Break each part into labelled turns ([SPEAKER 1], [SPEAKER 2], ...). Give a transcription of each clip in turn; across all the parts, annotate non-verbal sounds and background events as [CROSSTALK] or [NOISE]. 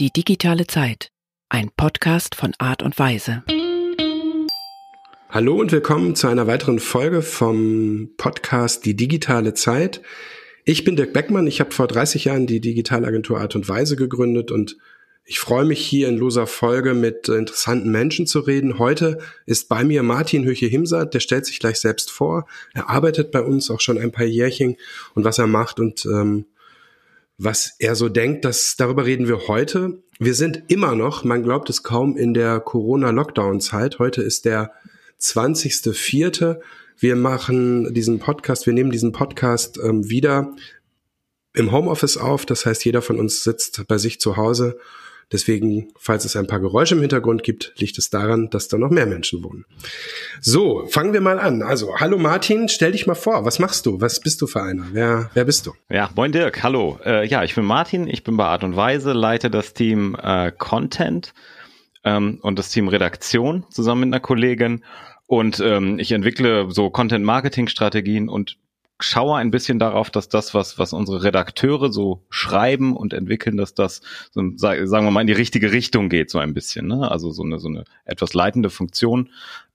[SPEAKER 1] Die digitale Zeit. Ein Podcast von Art und Weise.
[SPEAKER 2] Hallo und willkommen zu einer weiteren Folge vom Podcast Die digitale Zeit. Ich bin Dirk Beckmann. Ich habe vor 30 Jahren die Digitalagentur Art und Weise gegründet und ich freue mich hier in loser Folge mit interessanten Menschen zu reden. Heute ist bei mir Martin Höche-Himsat, der stellt sich gleich selbst vor. Er arbeitet bei uns auch schon ein paar Jährchen und was er macht und ähm, was er so denkt, das, darüber reden wir heute. Wir sind immer noch, man glaubt es kaum, in der Corona-Lockdown-Zeit. Heute ist der 20.04. Wir machen diesen Podcast, wir nehmen diesen Podcast ähm, wieder im Homeoffice auf. Das heißt, jeder von uns sitzt bei sich zu Hause Deswegen, falls es ein paar Geräusche im Hintergrund gibt, liegt es daran, dass da noch mehr Menschen wohnen. So, fangen wir mal an. Also, hallo Martin, stell dich mal vor. Was machst du? Was bist du für einer? Wer, wer bist du?
[SPEAKER 3] Ja, moin Dirk, hallo. Äh, ja, ich bin Martin, ich bin bei Art und Weise, leite das Team äh, Content ähm, und das Team Redaktion zusammen mit einer Kollegin. Und ähm, ich entwickle so Content-Marketing-Strategien und schaue ein bisschen darauf, dass das, was, was unsere Redakteure so schreiben und entwickeln, dass das, so, sagen wir mal, in die richtige Richtung geht, so ein bisschen. Ne? Also so eine, so eine etwas leitende Funktion.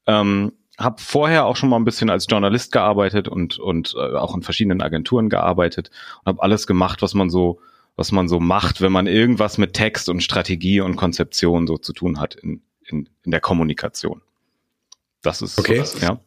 [SPEAKER 3] Ähm, habe vorher auch schon mal ein bisschen als Journalist gearbeitet und, und äh, auch in verschiedenen Agenturen gearbeitet und habe alles gemacht, was man so was man so macht, wenn man irgendwas mit Text und Strategie und Konzeption so zu tun hat in, in, in der Kommunikation. Das ist
[SPEAKER 2] okay.
[SPEAKER 3] so das, ja.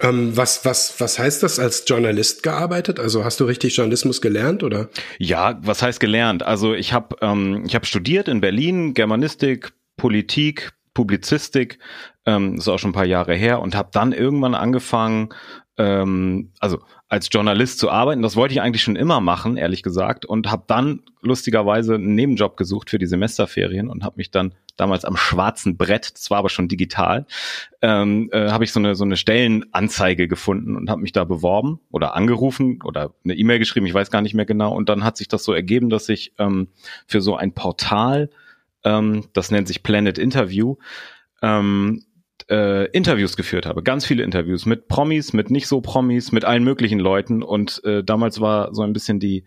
[SPEAKER 2] Ähm, was, was, was heißt das als Journalist gearbeitet? Also hast du richtig Journalismus gelernt oder?
[SPEAKER 3] Ja, was heißt gelernt? Also ich habe ähm, ich hab studiert in Berlin Germanistik, Politik, Publizistik, ähm, ist auch schon ein paar Jahre her und habe dann irgendwann angefangen, ähm, also als Journalist zu arbeiten. Das wollte ich eigentlich schon immer machen, ehrlich gesagt, und habe dann lustigerweise einen Nebenjob gesucht für die Semesterferien und habe mich dann damals am schwarzen Brett, das war aber schon digital, ähm, äh, habe ich so eine so eine Stellenanzeige gefunden und habe mich da beworben oder angerufen oder eine E-Mail geschrieben, ich weiß gar nicht mehr genau. Und dann hat sich das so ergeben, dass ich ähm, für so ein Portal, ähm, das nennt sich Planet Interview, ähm, äh, Interviews geführt habe, ganz viele Interviews mit Promis, mit nicht so Promis, mit allen möglichen Leuten. Und äh, damals war so ein bisschen die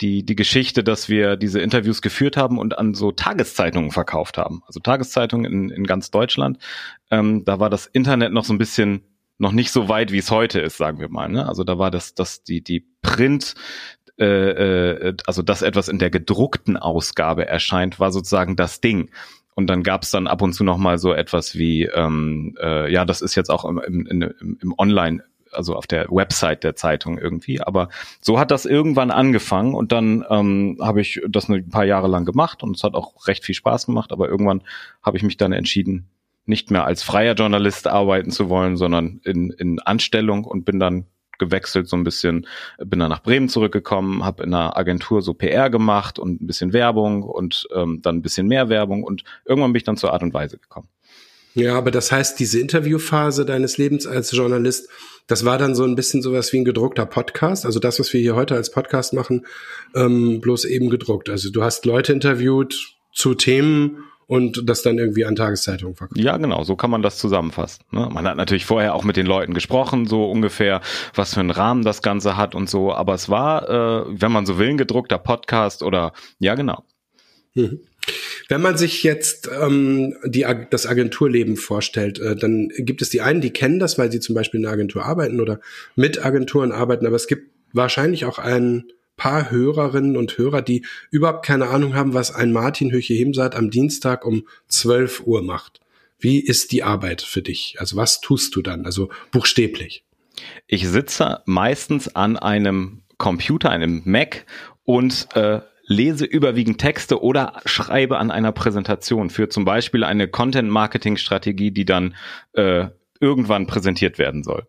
[SPEAKER 3] die die Geschichte, dass wir diese Interviews geführt haben und an so Tageszeitungen verkauft haben, also Tageszeitungen in, in ganz Deutschland. Ähm, da war das Internet noch so ein bisschen noch nicht so weit, wie es heute ist, sagen wir mal. Ne? Also da war das, das die die Print äh, äh, also dass etwas in der gedruckten Ausgabe erscheint, war sozusagen das Ding. Und dann gab es dann ab und zu noch mal so etwas wie, ähm, äh, ja, das ist jetzt auch im, im, im, im Online, also auf der Website der Zeitung irgendwie. Aber so hat das irgendwann angefangen und dann ähm, habe ich das ein paar Jahre lang gemacht und es hat auch recht viel Spaß gemacht. Aber irgendwann habe ich mich dann entschieden, nicht mehr als freier Journalist arbeiten zu wollen, sondern in, in Anstellung und bin dann gewechselt, so ein bisschen, bin dann nach Bremen zurückgekommen, habe in einer Agentur so PR gemacht und ein bisschen Werbung und ähm, dann ein bisschen mehr Werbung und irgendwann bin ich dann zur Art und Weise gekommen.
[SPEAKER 2] Ja, aber das heißt, diese Interviewphase deines Lebens als Journalist, das war dann so ein bisschen sowas wie ein gedruckter Podcast. Also das, was wir hier heute als Podcast machen, ähm, bloß eben gedruckt. Also du hast Leute interviewt zu Themen und das dann irgendwie an Tageszeitungen verkauft.
[SPEAKER 3] Ja, genau, so kann man das zusammenfassen. Ne? Man hat natürlich vorher auch mit den Leuten gesprochen, so ungefähr, was für einen Rahmen das Ganze hat und so, aber es war, äh, wenn man so will, ein gedruckter Podcast oder ja, genau.
[SPEAKER 2] Mhm. Wenn man sich jetzt ähm, die, das Agenturleben vorstellt, äh, dann gibt es die einen, die kennen das, weil sie zum Beispiel in einer Agentur arbeiten oder mit Agenturen arbeiten, aber es gibt wahrscheinlich auch einen paar Hörerinnen und Hörer, die überhaupt keine Ahnung haben, was ein Martin Höche-Hemsat am Dienstag um 12 Uhr macht. Wie ist die Arbeit für dich? Also was tust du dann? Also buchstäblich.
[SPEAKER 3] Ich sitze meistens an einem Computer, einem Mac und äh, lese überwiegend Texte oder schreibe an einer Präsentation für zum Beispiel eine Content-Marketing-Strategie, die dann äh, irgendwann präsentiert werden soll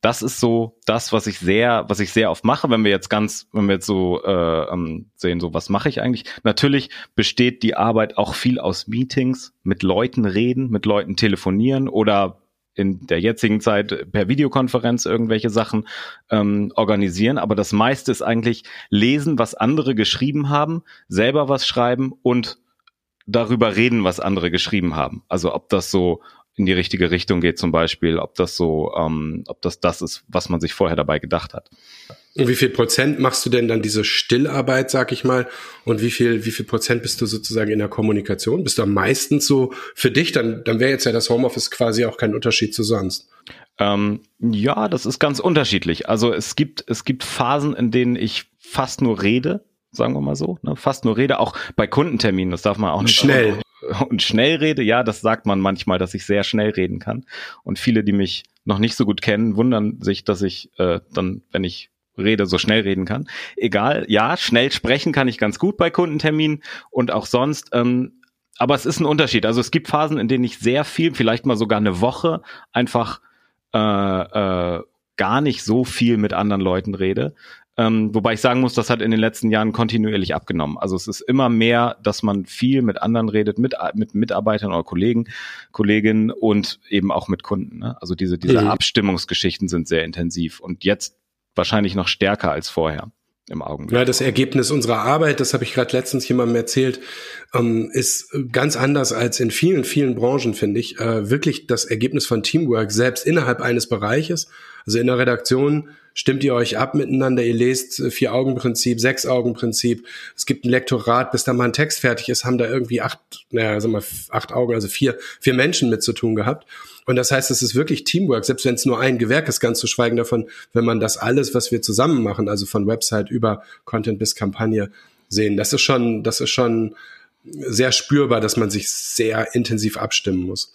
[SPEAKER 3] das ist so das, was ich sehr, was ich sehr oft mache, wenn wir jetzt ganz, wenn wir jetzt so äh, ähm, sehen, so was mache ich eigentlich. Natürlich besteht die Arbeit auch viel aus Meetings, mit Leuten reden, mit Leuten telefonieren oder in der jetzigen Zeit per Videokonferenz irgendwelche Sachen ähm, organisieren. Aber das meiste ist eigentlich lesen, was andere geschrieben haben, selber was schreiben und darüber reden, was andere geschrieben haben. Also ob das so in die richtige Richtung geht zum Beispiel, ob das so, ähm, ob das das ist, was man sich vorher dabei gedacht hat.
[SPEAKER 2] Und wie viel Prozent machst du denn dann diese Stillarbeit, sag ich mal? Und wie viel, wie viel Prozent bist du sozusagen in der Kommunikation? Bist du am meisten so für dich? Dann, dann wäre jetzt ja das Homeoffice quasi auch kein Unterschied zu sonst.
[SPEAKER 3] Ähm, ja, das ist ganz unterschiedlich. Also es gibt, es gibt Phasen, in denen ich fast nur rede, sagen wir mal so, ne? fast nur rede, auch bei Kundenterminen, das darf man auch nicht.
[SPEAKER 2] Schnell.
[SPEAKER 3] Und schnell rede, ja, das sagt man manchmal, dass ich sehr schnell reden kann. Und viele, die mich noch nicht so gut kennen, wundern sich, dass ich äh, dann, wenn ich rede, so schnell reden kann. Egal, ja, schnell sprechen kann ich ganz gut bei Kundenterminen und auch sonst. Ähm, aber es ist ein Unterschied. Also es gibt Phasen, in denen ich sehr viel, vielleicht mal sogar eine Woche, einfach äh, äh, gar nicht so viel mit anderen Leuten rede. Ähm, wobei ich sagen muss, das hat in den letzten Jahren kontinuierlich abgenommen. Also es ist immer mehr, dass man viel mit anderen redet, mit, mit Mitarbeitern oder Kollegen, Kolleginnen und eben auch mit Kunden. Ne? Also diese, diese mhm. Abstimmungsgeschichten sind sehr intensiv und jetzt wahrscheinlich noch stärker als vorher im Augenblick.
[SPEAKER 2] Ja, das Ergebnis unserer Arbeit, das habe ich gerade letztens jemandem erzählt, ähm, ist ganz anders als in vielen, vielen Branchen, finde ich. Äh, wirklich das Ergebnis von Teamwork, selbst innerhalb eines Bereiches. Also in der Redaktion stimmt ihr euch ab miteinander, ihr lest äh, Vier-Augen-Prinzip, Sechs-Augen-Prinzip. Es gibt ein Lektorat, bis da mal ein Text fertig ist, haben da irgendwie acht, naja, sag mal, acht Augen, also vier, vier Menschen mit zu tun gehabt. Und das heißt, es ist wirklich Teamwork, selbst wenn es nur ein Gewerk ist, ganz zu schweigen davon, wenn man das alles, was wir zusammen machen, also von Website über Content bis Kampagne sehen. Das ist schon, das ist schon sehr spürbar, dass man sich sehr intensiv abstimmen muss.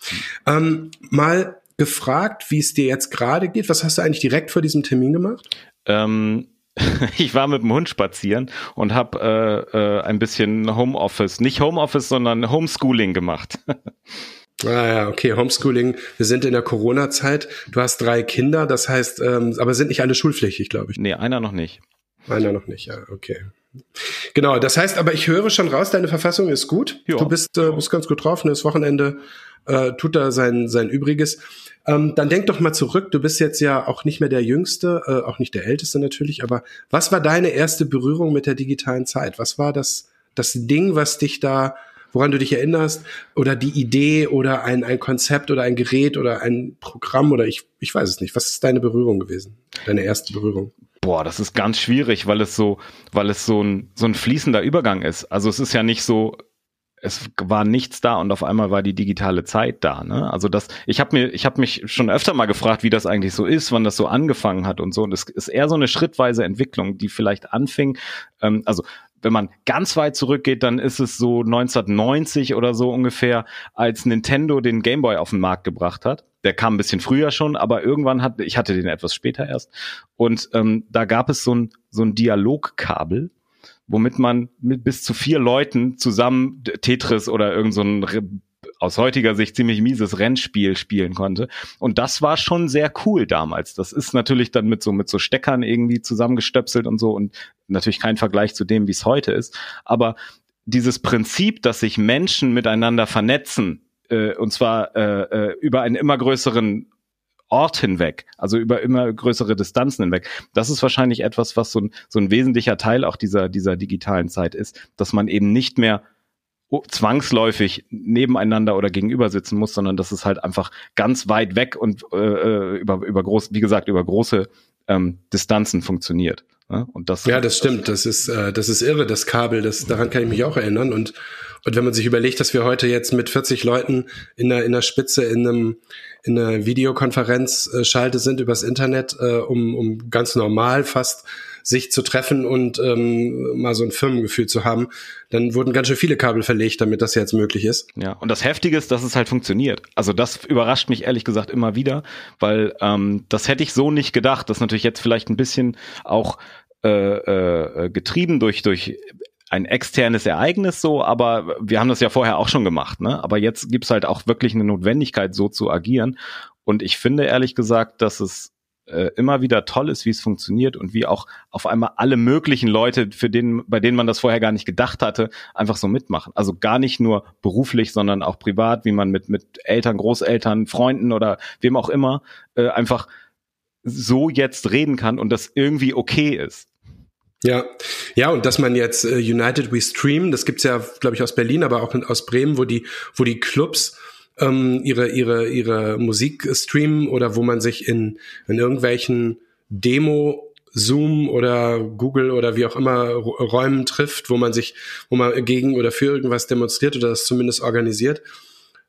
[SPEAKER 2] Ähm, mal gefragt, wie es dir jetzt gerade geht. Was hast du eigentlich direkt vor diesem Termin gemacht?
[SPEAKER 3] Ähm, [LAUGHS] ich war mit dem Hund spazieren und habe äh, äh, ein bisschen Homeoffice, nicht Homeoffice, sondern Homeschooling gemacht. [LAUGHS]
[SPEAKER 2] Ah ja, okay, Homeschooling. Wir sind in der Corona-Zeit. Du hast drei Kinder, das heißt, ähm, aber sind nicht alle schulpflichtig, glaube ich.
[SPEAKER 3] Nee, einer noch nicht.
[SPEAKER 2] Einer noch nicht, ja, okay. Genau, das heißt, aber ich höre schon raus, deine Verfassung ist gut. Ja. Du bist, äh, bist ganz gut drauf. Das Wochenende äh, tut da sein, sein Übriges. Ähm, dann denk doch mal zurück. Du bist jetzt ja auch nicht mehr der Jüngste, äh, auch nicht der Älteste natürlich. Aber was war deine erste Berührung mit der digitalen Zeit? Was war das, das Ding, was dich da woran du dich erinnerst oder die Idee oder ein, ein Konzept oder ein Gerät oder ein Programm oder ich, ich weiß es nicht. Was ist deine Berührung gewesen? Deine erste Berührung?
[SPEAKER 3] Boah, das ist ganz schwierig, weil es so, weil es so ein, so ein fließender Übergang ist. Also es ist ja nicht so, es war nichts da und auf einmal war die digitale Zeit da. Ne? Also das, ich habe mir, ich habe mich schon öfter mal gefragt, wie das eigentlich so ist, wann das so angefangen hat und so. Und es ist eher so eine schrittweise Entwicklung, die vielleicht anfing. Ähm, also wenn man ganz weit zurückgeht, dann ist es so 1990 oder so ungefähr, als Nintendo den Game Boy auf den Markt gebracht hat. Der kam ein bisschen früher schon, aber irgendwann hat, ich hatte den etwas später erst. Und ähm, da gab es so ein, so ein Dialogkabel, womit man mit bis zu vier Leuten zusammen Tetris oder irgend so ein aus heutiger Sicht ziemlich mieses Rennspiel spielen konnte. Und das war schon sehr cool damals. Das ist natürlich dann mit so, mit so Steckern irgendwie zusammengestöpselt und so und natürlich kein Vergleich zu dem, wie es heute ist. Aber dieses Prinzip, dass sich Menschen miteinander vernetzen, äh, und zwar äh, äh über einen immer größeren Ort hinweg, also über immer größere Distanzen hinweg. Das ist wahrscheinlich etwas, was so ein, so ein wesentlicher Teil auch dieser, dieser digitalen Zeit ist, dass man eben nicht mehr zwangsläufig nebeneinander oder gegenüber sitzen muss, sondern dass es halt einfach ganz weit weg und äh, äh über, über groß, wie gesagt, über große ähm, Distanzen funktioniert. Ne? Und das,
[SPEAKER 2] ja, das stimmt. Das ist, äh, das ist irre, das Kabel. Das, daran kann ich mich auch erinnern. Und, und wenn man sich überlegt, dass wir heute jetzt mit 40 Leuten in der, in der Spitze in einem, in einer Videokonferenz äh, schalte sind übers Internet, äh, um, um ganz normal fast sich zu treffen und ähm, mal so ein Firmengefühl zu haben, dann wurden ganz schön viele Kabel verlegt, damit das jetzt möglich ist.
[SPEAKER 3] Ja, und das Heftige ist, dass es halt funktioniert. Also das überrascht mich ehrlich gesagt immer wieder, weil ähm, das hätte ich so nicht gedacht. Das ist natürlich jetzt vielleicht ein bisschen auch äh, äh, getrieben durch durch ein externes Ereignis so, aber wir haben das ja vorher auch schon gemacht, ne? Aber jetzt gibt's halt auch wirklich eine Notwendigkeit, so zu agieren. Und ich finde ehrlich gesagt, dass es äh, immer wieder toll ist, wie es funktioniert und wie auch auf einmal alle möglichen Leute, für denen, bei denen man das vorher gar nicht gedacht hatte, einfach so mitmachen. Also gar nicht nur beruflich, sondern auch privat, wie man mit, mit Eltern, Großeltern, Freunden oder wem auch immer äh, einfach so jetzt reden kann und das irgendwie okay ist.
[SPEAKER 2] Ja, ja, und dass man jetzt äh, United We Stream, das gibt's ja, glaube ich, aus Berlin, aber auch aus Bremen, wo die, wo die Clubs ähm, ihre, ihre, ihre Musik streamen oder wo man sich in, in irgendwelchen Demo Zoom oder Google oder wie auch immer Räumen trifft, wo man sich, wo man gegen oder für irgendwas demonstriert oder das zumindest organisiert.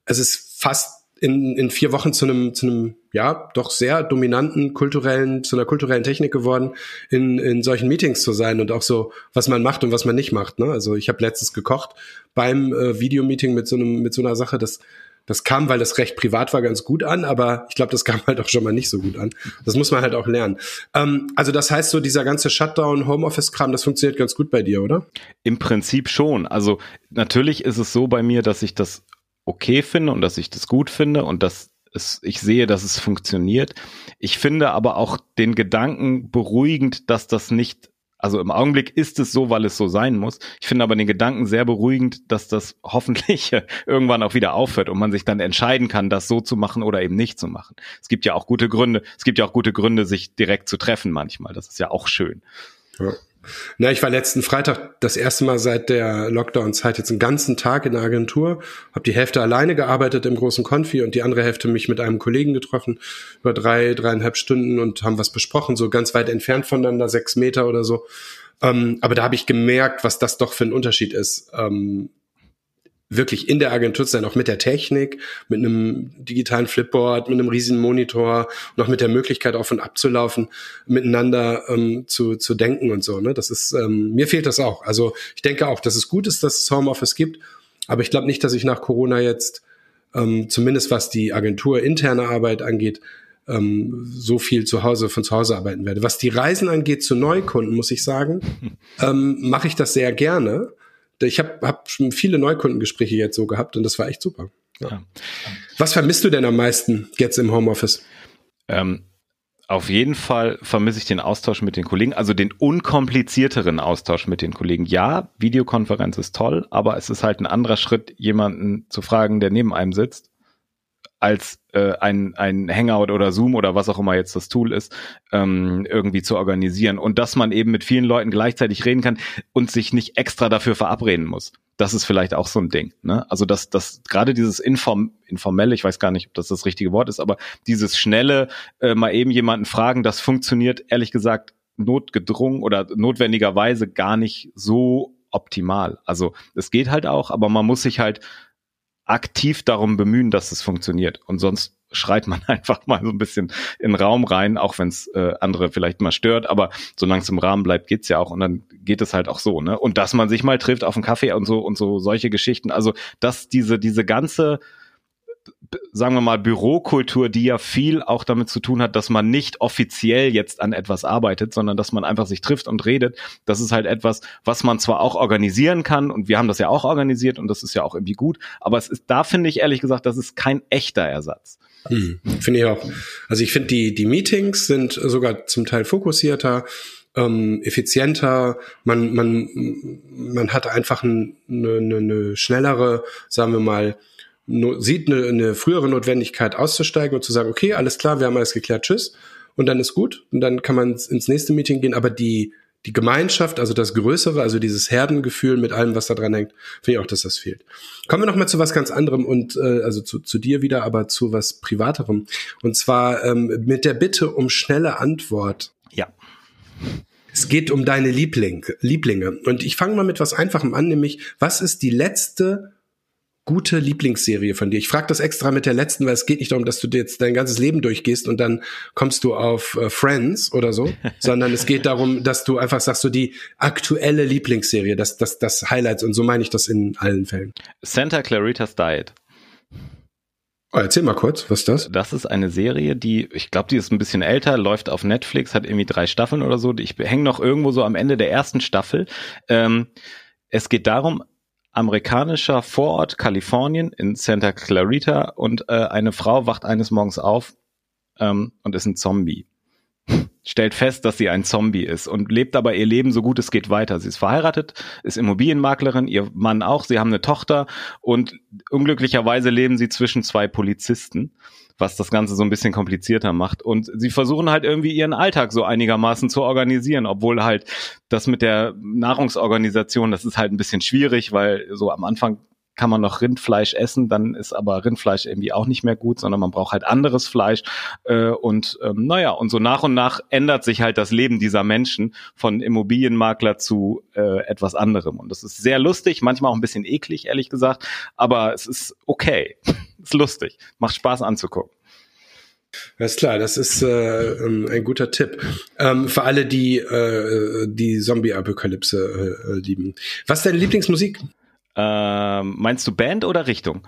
[SPEAKER 2] Es ist fast in, in vier Wochen zu einem, zu einem, ja, doch sehr dominanten kulturellen, zu einer kulturellen Technik geworden, in, in solchen Meetings zu sein und auch so, was man macht und was man nicht macht. Ne? Also ich habe letztens gekocht beim äh, Videomeeting mit so einem, mit so einer Sache, das das kam, weil das recht privat war, ganz gut an, aber ich glaube, das kam halt auch schon mal nicht so gut an. Das muss man halt auch lernen. Ähm, also das heißt, so dieser ganze Shutdown, Homeoffice-Kram, das funktioniert ganz gut bei dir, oder?
[SPEAKER 3] Im Prinzip schon. Also natürlich ist es so bei mir, dass ich das okay finde und dass ich das gut finde und dass es, ich sehe, dass es funktioniert. Ich finde aber auch den Gedanken beruhigend, dass das nicht, also im Augenblick ist es so, weil es so sein muss. Ich finde aber den Gedanken sehr beruhigend, dass das [LAUGHS] hoffentlich irgendwann auch wieder aufhört und man sich dann entscheiden kann, das so zu machen oder eben nicht zu machen. Es gibt ja auch gute Gründe, es gibt ja auch gute Gründe, sich direkt zu treffen manchmal. Das ist ja auch schön.
[SPEAKER 2] Ja. Na, ich war letzten Freitag das erste Mal seit der Lockdown-Zeit jetzt einen ganzen Tag in der Agentur, habe die Hälfte alleine gearbeitet im großen Konfi und die andere Hälfte mich mit einem Kollegen getroffen über drei, dreieinhalb Stunden und haben was besprochen, so ganz weit entfernt voneinander, sechs Meter oder so. Ähm, aber da habe ich gemerkt, was das doch für ein Unterschied ist. Ähm, wirklich in der Agentur sein, auch mit der Technik, mit einem digitalen Flipboard, mit einem riesigen Monitor, noch mit der Möglichkeit auf und abzulaufen, miteinander ähm, zu, zu denken und so. Ne? Das ist, ähm, mir fehlt das auch. Also ich denke auch, dass es gut ist, dass es Homeoffice gibt, aber ich glaube nicht, dass ich nach Corona jetzt, ähm, zumindest was die Agentur interne Arbeit angeht, ähm, so viel zu Hause von zu Hause arbeiten werde. Was die Reisen angeht zu Neukunden, muss ich sagen, [LAUGHS] ähm, mache ich das sehr gerne ich habe hab schon viele Neukundengespräche jetzt so gehabt und das war echt super. Ja. Ja. Was vermisst du denn am meisten jetzt im Homeoffice?
[SPEAKER 3] Ähm, auf jeden Fall vermisse ich den Austausch mit den Kollegen, also den unkomplizierteren Austausch mit den Kollegen. Ja, Videokonferenz ist toll, aber es ist halt ein anderer Schritt, jemanden zu fragen, der neben einem sitzt als äh, ein, ein Hangout oder Zoom oder was auch immer jetzt das Tool ist, ähm, irgendwie zu organisieren. Und dass man eben mit vielen Leuten gleichzeitig reden kann und sich nicht extra dafür verabreden muss. Das ist vielleicht auch so ein Ding. Ne? Also dass das gerade dieses Inform informelle, ich weiß gar nicht, ob das das richtige Wort ist, aber dieses schnelle, äh, mal eben jemanden fragen, das funktioniert ehrlich gesagt notgedrungen oder notwendigerweise gar nicht so optimal. Also es geht halt auch, aber man muss sich halt aktiv darum bemühen, dass es funktioniert. Und sonst schreit man [LAUGHS] einfach mal so ein bisschen in den Raum rein, auch wenn es äh, andere vielleicht mal stört. Aber solange es im Rahmen bleibt, geht's ja auch. Und dann geht es halt auch so. Ne? Und dass man sich mal trifft auf einen Kaffee und so und so solche Geschichten. Also dass diese diese ganze sagen wir mal, Bürokultur, die ja viel auch damit zu tun hat, dass man nicht offiziell jetzt an etwas arbeitet, sondern dass man einfach sich trifft und redet. Das ist halt etwas, was man zwar auch organisieren kann und wir haben das ja auch organisiert und das ist ja auch irgendwie gut, aber es ist, da finde ich ehrlich gesagt, das ist kein echter Ersatz.
[SPEAKER 2] Hm, finde ich auch. Also ich finde, die, die Meetings sind sogar zum Teil fokussierter, ähm, effizienter, man, man, man hat einfach eine, eine, eine schnellere, sagen wir mal, no, sieht eine, eine frühere Notwendigkeit auszusteigen und zu sagen, okay, alles klar, wir haben alles geklärt, tschüss. Und dann ist gut. Und dann kann man ins nächste Meeting gehen. Aber die, die Gemeinschaft, also das Größere, also dieses Herdengefühl mit allem, was da dran hängt, finde ich auch, dass das fehlt. Kommen wir noch mal zu was ganz anderem und äh, also zu, zu dir wieder, aber zu was Privaterem. Und zwar ähm, mit der Bitte um schnelle Antwort.
[SPEAKER 3] Ja.
[SPEAKER 2] Es geht um deine Liebling, Lieblinge. Und ich fange mal mit was Einfachem an, nämlich, was ist die letzte gute Lieblingsserie von dir? Ich frage das extra mit der letzten, weil es geht nicht darum, dass du jetzt dein ganzes Leben durchgehst und dann kommst du auf äh, Friends oder so, [LAUGHS] sondern es geht darum, dass du einfach sagst, so die aktuelle Lieblingsserie, das, das, das Highlights und so meine ich das in allen Fällen.
[SPEAKER 3] Santa Clarita's Diet.
[SPEAKER 2] Oh, erzähl mal kurz, was ist das?
[SPEAKER 3] Das ist eine Serie, die, ich glaube, die ist ein bisschen älter, läuft auf Netflix, hat irgendwie drei Staffeln oder so. Ich hänge noch irgendwo so am Ende der ersten Staffel. Ähm, es geht darum, amerikanischer Vorort Kalifornien in Santa Clarita und äh, eine Frau wacht eines Morgens auf ähm, und ist ein Zombie. [LAUGHS] Stellt fest, dass sie ein Zombie ist und lebt aber ihr Leben so gut es geht weiter. Sie ist verheiratet, ist Immobilienmaklerin, ihr Mann auch, sie haben eine Tochter und unglücklicherweise leben sie zwischen zwei Polizisten was das Ganze so ein bisschen komplizierter macht. Und sie versuchen halt irgendwie ihren Alltag so einigermaßen zu organisieren, obwohl halt das mit der Nahrungsorganisation, das ist halt ein bisschen schwierig, weil so am Anfang kann man noch Rindfleisch essen, dann ist aber Rindfleisch irgendwie auch nicht mehr gut, sondern man braucht halt anderes Fleisch. Äh, und ähm, naja, und so nach und nach ändert sich halt das Leben dieser Menschen von Immobilienmakler zu äh, etwas anderem. Und das ist sehr lustig, manchmal auch ein bisschen eklig, ehrlich gesagt, aber es ist okay. Ist lustig, macht Spaß anzugucken.
[SPEAKER 2] Alles klar, das ist äh, ähm, ein guter Tipp. Ähm, für alle, die äh, die Zombie-Apokalypse äh, lieben. Was ist deine Lieblingsmusik?
[SPEAKER 3] Ähm, meinst du Band oder Richtung?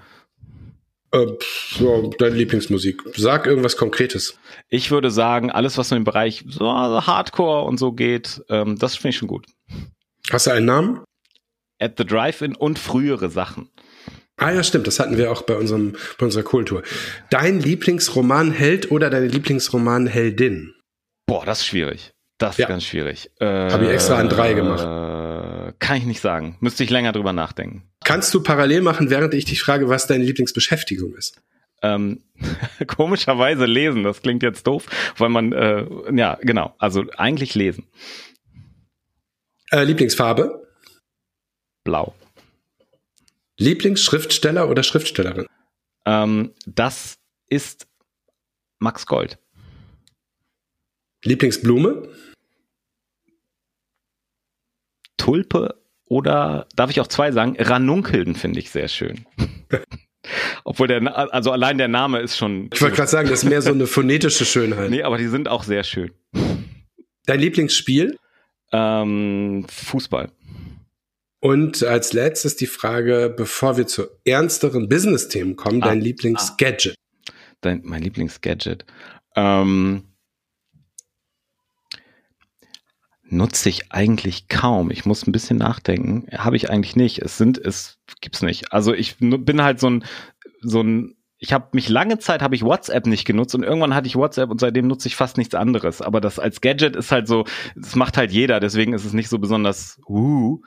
[SPEAKER 2] Äh, so, deine Lieblingsmusik. Sag irgendwas Konkretes.
[SPEAKER 3] Ich würde sagen, alles, was in den Bereich so Hardcore und so geht, ähm, das finde ich schon gut.
[SPEAKER 2] Hast du einen Namen?
[SPEAKER 3] At the Drive-In und frühere Sachen.
[SPEAKER 2] Ah ja, stimmt, das hatten wir auch bei unserem bei unserer Kultur. Dein Lieblingsroman Held oder deine Lieblingsroman Heldin?
[SPEAKER 3] Boah, das ist schwierig. Das ist ganz schwierig.
[SPEAKER 2] Äh, Habe ich extra an drei gemacht.
[SPEAKER 3] Äh, kann ich nicht sagen. Müsste ich länger drüber nachdenken.
[SPEAKER 2] Kannst du parallel machen, während ich dich frage, was deine Lieblingsbeschäftigung ist?
[SPEAKER 3] Ähm, [LAUGHS] komischerweise lesen. Das klingt jetzt doof, weil man äh, ja genau. Also eigentlich lesen.
[SPEAKER 2] Äh, Lieblingsfarbe?
[SPEAKER 3] Blau.
[SPEAKER 2] Lieblingsschriftsteller oder Schriftstellerin?
[SPEAKER 3] Ähm, das ist Max Gold.
[SPEAKER 2] Lieblingsblume?
[SPEAKER 3] Tulpe oder darf ich auch zwei sagen? Ranunkeln finde ich sehr schön. [LAUGHS] Obwohl der, also allein der Name ist schon.
[SPEAKER 2] Ich wollte gerade sagen, das ist mehr so eine phonetische Schönheit.
[SPEAKER 3] Nee, aber die sind auch sehr schön.
[SPEAKER 2] Dein Lieblingsspiel?
[SPEAKER 3] Ähm, Fußball.
[SPEAKER 2] Und als letztes die Frage, bevor wir zu ernsteren Business-Themen kommen, ah, dein Lieblingsgadget.
[SPEAKER 3] Dein, mein Lieblingsgadget. Ähm, nutze ich eigentlich kaum. Ich muss ein bisschen nachdenken. Habe ich eigentlich nicht. Es sind, es gibt's nicht. Also ich bin halt so ein, so ein, ich habe mich lange Zeit habe ich WhatsApp nicht genutzt und irgendwann hatte ich WhatsApp und seitdem nutze ich fast nichts anderes. Aber das als Gadget ist halt so, das macht halt jeder, deswegen ist es nicht so besonders uh,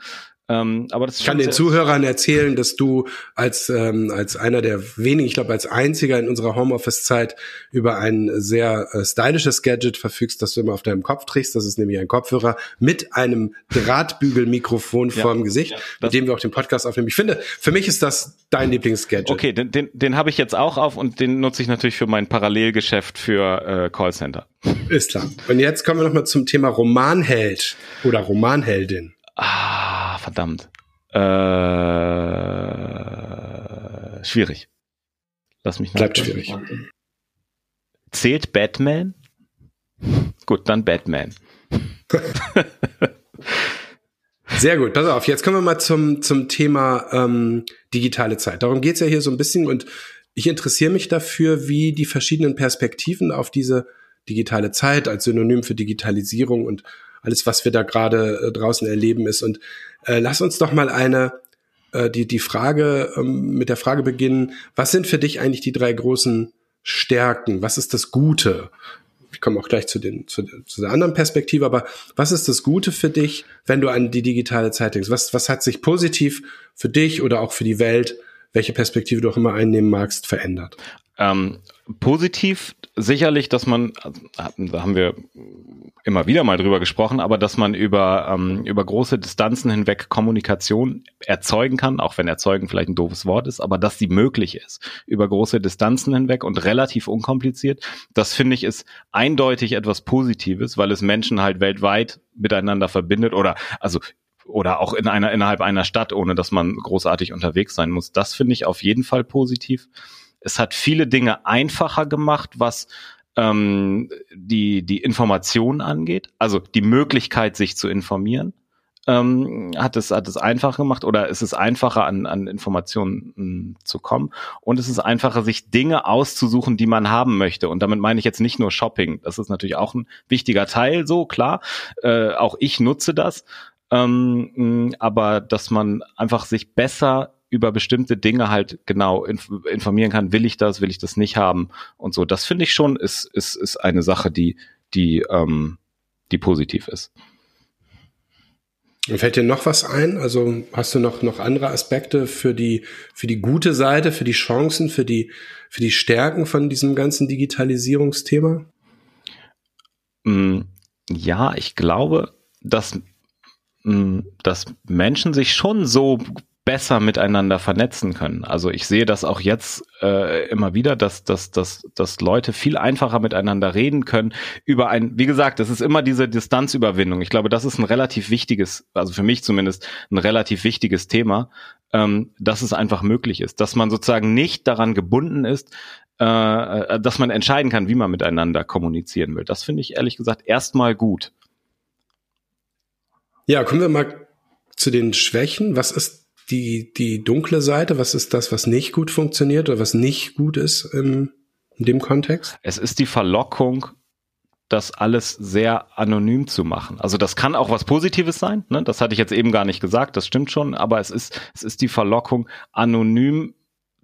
[SPEAKER 2] ähm, aber das ich kann den Zuhörern erzählen, dass du als ähm, als einer der wenigen, ich glaube als einziger in unserer Homeoffice-Zeit über ein sehr äh, stylisches Gadget verfügst, das du immer auf deinem Kopf trägst. Das ist nämlich ein Kopfhörer mit einem Drahtbügelmikrofon ja, vorm Gesicht, ja, mit dem wir auch den Podcast aufnehmen. Ich finde, für mich ist das dein Lieblingsgadget.
[SPEAKER 3] Okay, den, den, den habe ich jetzt auch auf und den nutze ich natürlich für mein Parallelgeschäft für äh, Callcenter.
[SPEAKER 2] Ist klar. Und jetzt kommen wir noch mal zum Thema Romanheld oder Romanheldin.
[SPEAKER 3] Ah, verdammt. Äh, schwierig. Lass mich.
[SPEAKER 2] Bleibt schwierig.
[SPEAKER 3] Zählt Batman? Gut, dann Batman. [LAUGHS]
[SPEAKER 2] Sehr gut, pass auf, jetzt kommen wir mal zum, zum Thema ähm, digitale Zeit. Darum geht's ja hier so ein bisschen und ich interessiere mich dafür, wie die verschiedenen Perspektiven auf diese digitale Zeit als Synonym für Digitalisierung und alles, was wir da gerade äh, draußen erleben ist. Und äh, lass uns doch mal eine, äh, die, die Frage, ähm, mit der Frage beginnen, was sind für dich eigentlich die drei großen Stärken? Was ist das Gute? Ich komme auch gleich zu, den, zu, zu der anderen Perspektive, aber was ist das Gute für dich, wenn du an die digitale Zeit denkst? Was, was hat sich positiv für dich oder auch für die Welt, welche Perspektive du auch immer einnehmen magst, verändert?
[SPEAKER 3] Ähm, positiv sicherlich, dass man, da haben wir immer wieder mal drüber gesprochen, aber dass man über, ähm, über große Distanzen hinweg Kommunikation erzeugen kann, auch wenn erzeugen vielleicht ein doofes Wort ist, aber dass sie möglich ist, über große Distanzen hinweg und relativ unkompliziert, das finde ich ist eindeutig etwas Positives, weil es Menschen halt weltweit miteinander verbindet oder also oder auch in einer innerhalb einer Stadt, ohne dass man großartig unterwegs sein muss. Das finde ich auf jeden Fall positiv. Es hat viele Dinge einfacher gemacht, was ähm, die, die Information angeht, also die Möglichkeit, sich zu informieren. Ähm, hat es hat es einfacher gemacht. Oder ist es einfacher an, an Informationen mh, hm, zu kommen. Und es ist einfacher sich Dinge auszusuchen, die man haben möchte. Und damit meine ich jetzt nicht nur Shopping, das ist natürlich auch ein wichtiger Teil, so klar, äh, auch ich nutze das, ähm, hm, aber dass man einfach sich besser über bestimmte Dinge halt genau inf informieren kann, will ich das, will ich das nicht haben und so. Das finde ich schon ist, ist, ist eine Sache, die, die, ähm, die positiv ist.
[SPEAKER 2] Fällt dir noch was ein? Also hast du noch, noch andere Aspekte für die, für die gute Seite, für die Chancen, für die, für die Stärken von diesem ganzen Digitalisierungsthema?
[SPEAKER 3] Mm, ja, ich glaube, dass, mm, dass Menschen sich schon so besser miteinander vernetzen können. Also ich sehe das auch jetzt äh, immer wieder, dass, dass, dass, dass Leute viel einfacher miteinander reden können über ein, wie gesagt, das ist immer diese Distanzüberwindung. Ich glaube, das ist ein relativ wichtiges, also für mich zumindest ein relativ wichtiges Thema, ähm, dass es einfach möglich ist, dass man sozusagen nicht daran gebunden ist, äh, äh dass man entscheiden kann, wie man miteinander kommunizieren will. Das finde ich ehrlich gesagt erstmal gut.
[SPEAKER 2] Ja, kommen wir mal zu den Schwächen. Was ist die, die dunkle Seite? Was ist das, was nicht gut funktioniert oder was nicht gut ist im, in dem Kontext?
[SPEAKER 3] Es ist die Verlockung, das alles sehr anonym zu machen. Also das kann auch was Positives sein, ne? das hatte ich jetzt eben gar nicht gesagt, das stimmt schon, aber es ist, es ist die Verlockung, anonym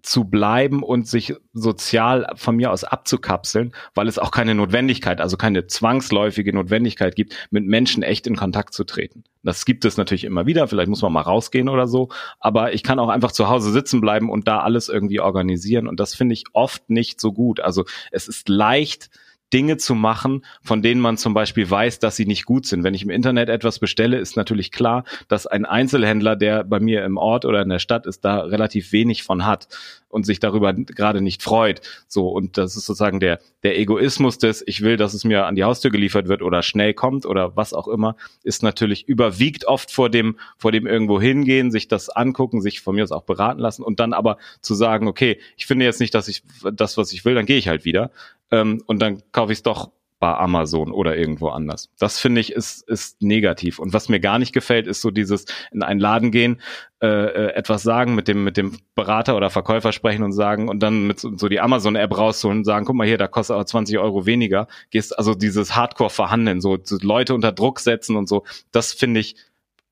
[SPEAKER 3] zu bleiben und sich sozial von mir aus abzukapseln, weil es auch keine Notwendigkeit, also keine zwangsläufige Notwendigkeit gibt, mit Menschen echt in Kontakt zu treten. Das gibt es natürlich immer wieder, vielleicht muss man mal rausgehen oder so, aber ich kann auch einfach zu Hause sitzen bleiben und da alles irgendwie organisieren und das finde ich oft nicht so gut. Also es ist leicht, Dinge zu machen, von denen man zum Beispiel weiß, dass sie nicht gut sind. Wenn ich im Internet etwas bestelle, ist natürlich klar, dass ein Einzelhändler, der bei mir im Ort oder in der Stadt ist, da relativ wenig von hat und sich darüber gerade nicht freut. So, und das ist sozusagen der, der Egoismus des, ich will, dass es mir an die Haustür geliefert wird oder schnell kommt oder was auch immer, ist natürlich überwiegt oft vor dem, vor dem irgendwo hingehen, sich das angucken, sich von mir aus auch beraten lassen und dann aber zu sagen, okay, ich finde jetzt nicht, dass ich das, was ich will, dann gehe ich halt wieder ähm, und dann kaufe ich es doch bei Amazon oder irgendwo anders. Das finde ich ist, ist negativ. Und was mir gar nicht gefällt, ist so dieses in einen Laden gehen, äh, äh, etwas sagen, mit dem, mit dem Berater oder Verkäufer sprechen und sagen und dann mit so, die Amazon-App rausholen und sagen, guck mal hier, da kostet aber 20 Euro weniger. Gehst also dieses Hardcore-Verhandeln, so, so Leute unter Druck setzen und so, das finde ich,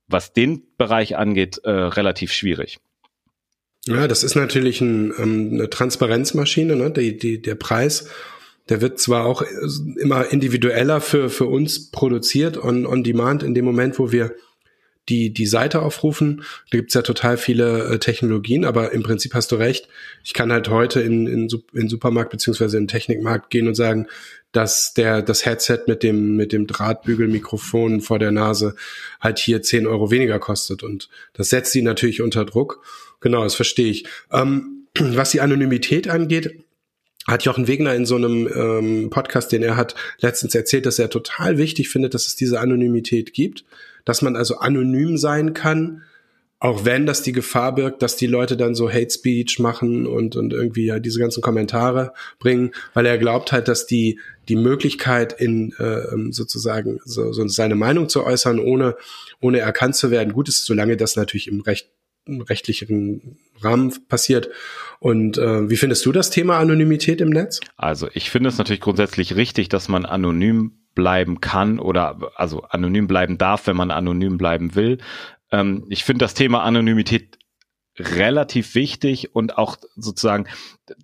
[SPEAKER 3] was den Bereich angeht, äh, relativ schwierig.
[SPEAKER 2] Ja, das ist natürlich ein, ähm, eine Transparenzmaschine, ne? die, die, der Preis der wird zwar auch immer individueller für, für uns produziert on, on demand in dem Moment, wo wir die, die Seite aufrufen. Da gibt's ja total viele äh, Technologien, aber im Prinzip hast du recht. Ich kann halt heute in, in, in Supermarkt beziehungsweise in Technikmarkt gehen und sagen, dass der, das Headset mit dem, mit dem Drahtbügelmikrofon vor der Nase halt hier 10 Euro weniger kostet. Und das setzt sie natürlich unter Druck. Genau, das verstehe ich. Ähm, [CLEARS THROAT] was die Anonymität angeht, hat Jochen Wegner in so einem ähm, Podcast, den er hat, letztens erzählt, dass er total wichtig findet, dass es diese Anonymität gibt, dass man also anonym sein kann, auch wenn das die Gefahr birgt, dass die Leute dann so Hate Speech machen und, und irgendwie ja diese ganzen Kommentare bringen, weil er glaubt halt, dass die, die Möglichkeit in äh, sozusagen so, so seine Meinung zu äußern, ohne, ohne erkannt zu werden, gut ist, solange das natürlich im Recht rechtlichen Rahmen passiert. Und äh, wie findest du das Thema Anonymität im Netz?
[SPEAKER 3] Also ich finde es natürlich grundsätzlich richtig, dass man anonym bleiben kann oder also anonym bleiben darf, wenn man anonym bleiben will. Ähm, ich finde das Thema Anonymität relativ wichtig und auch sozusagen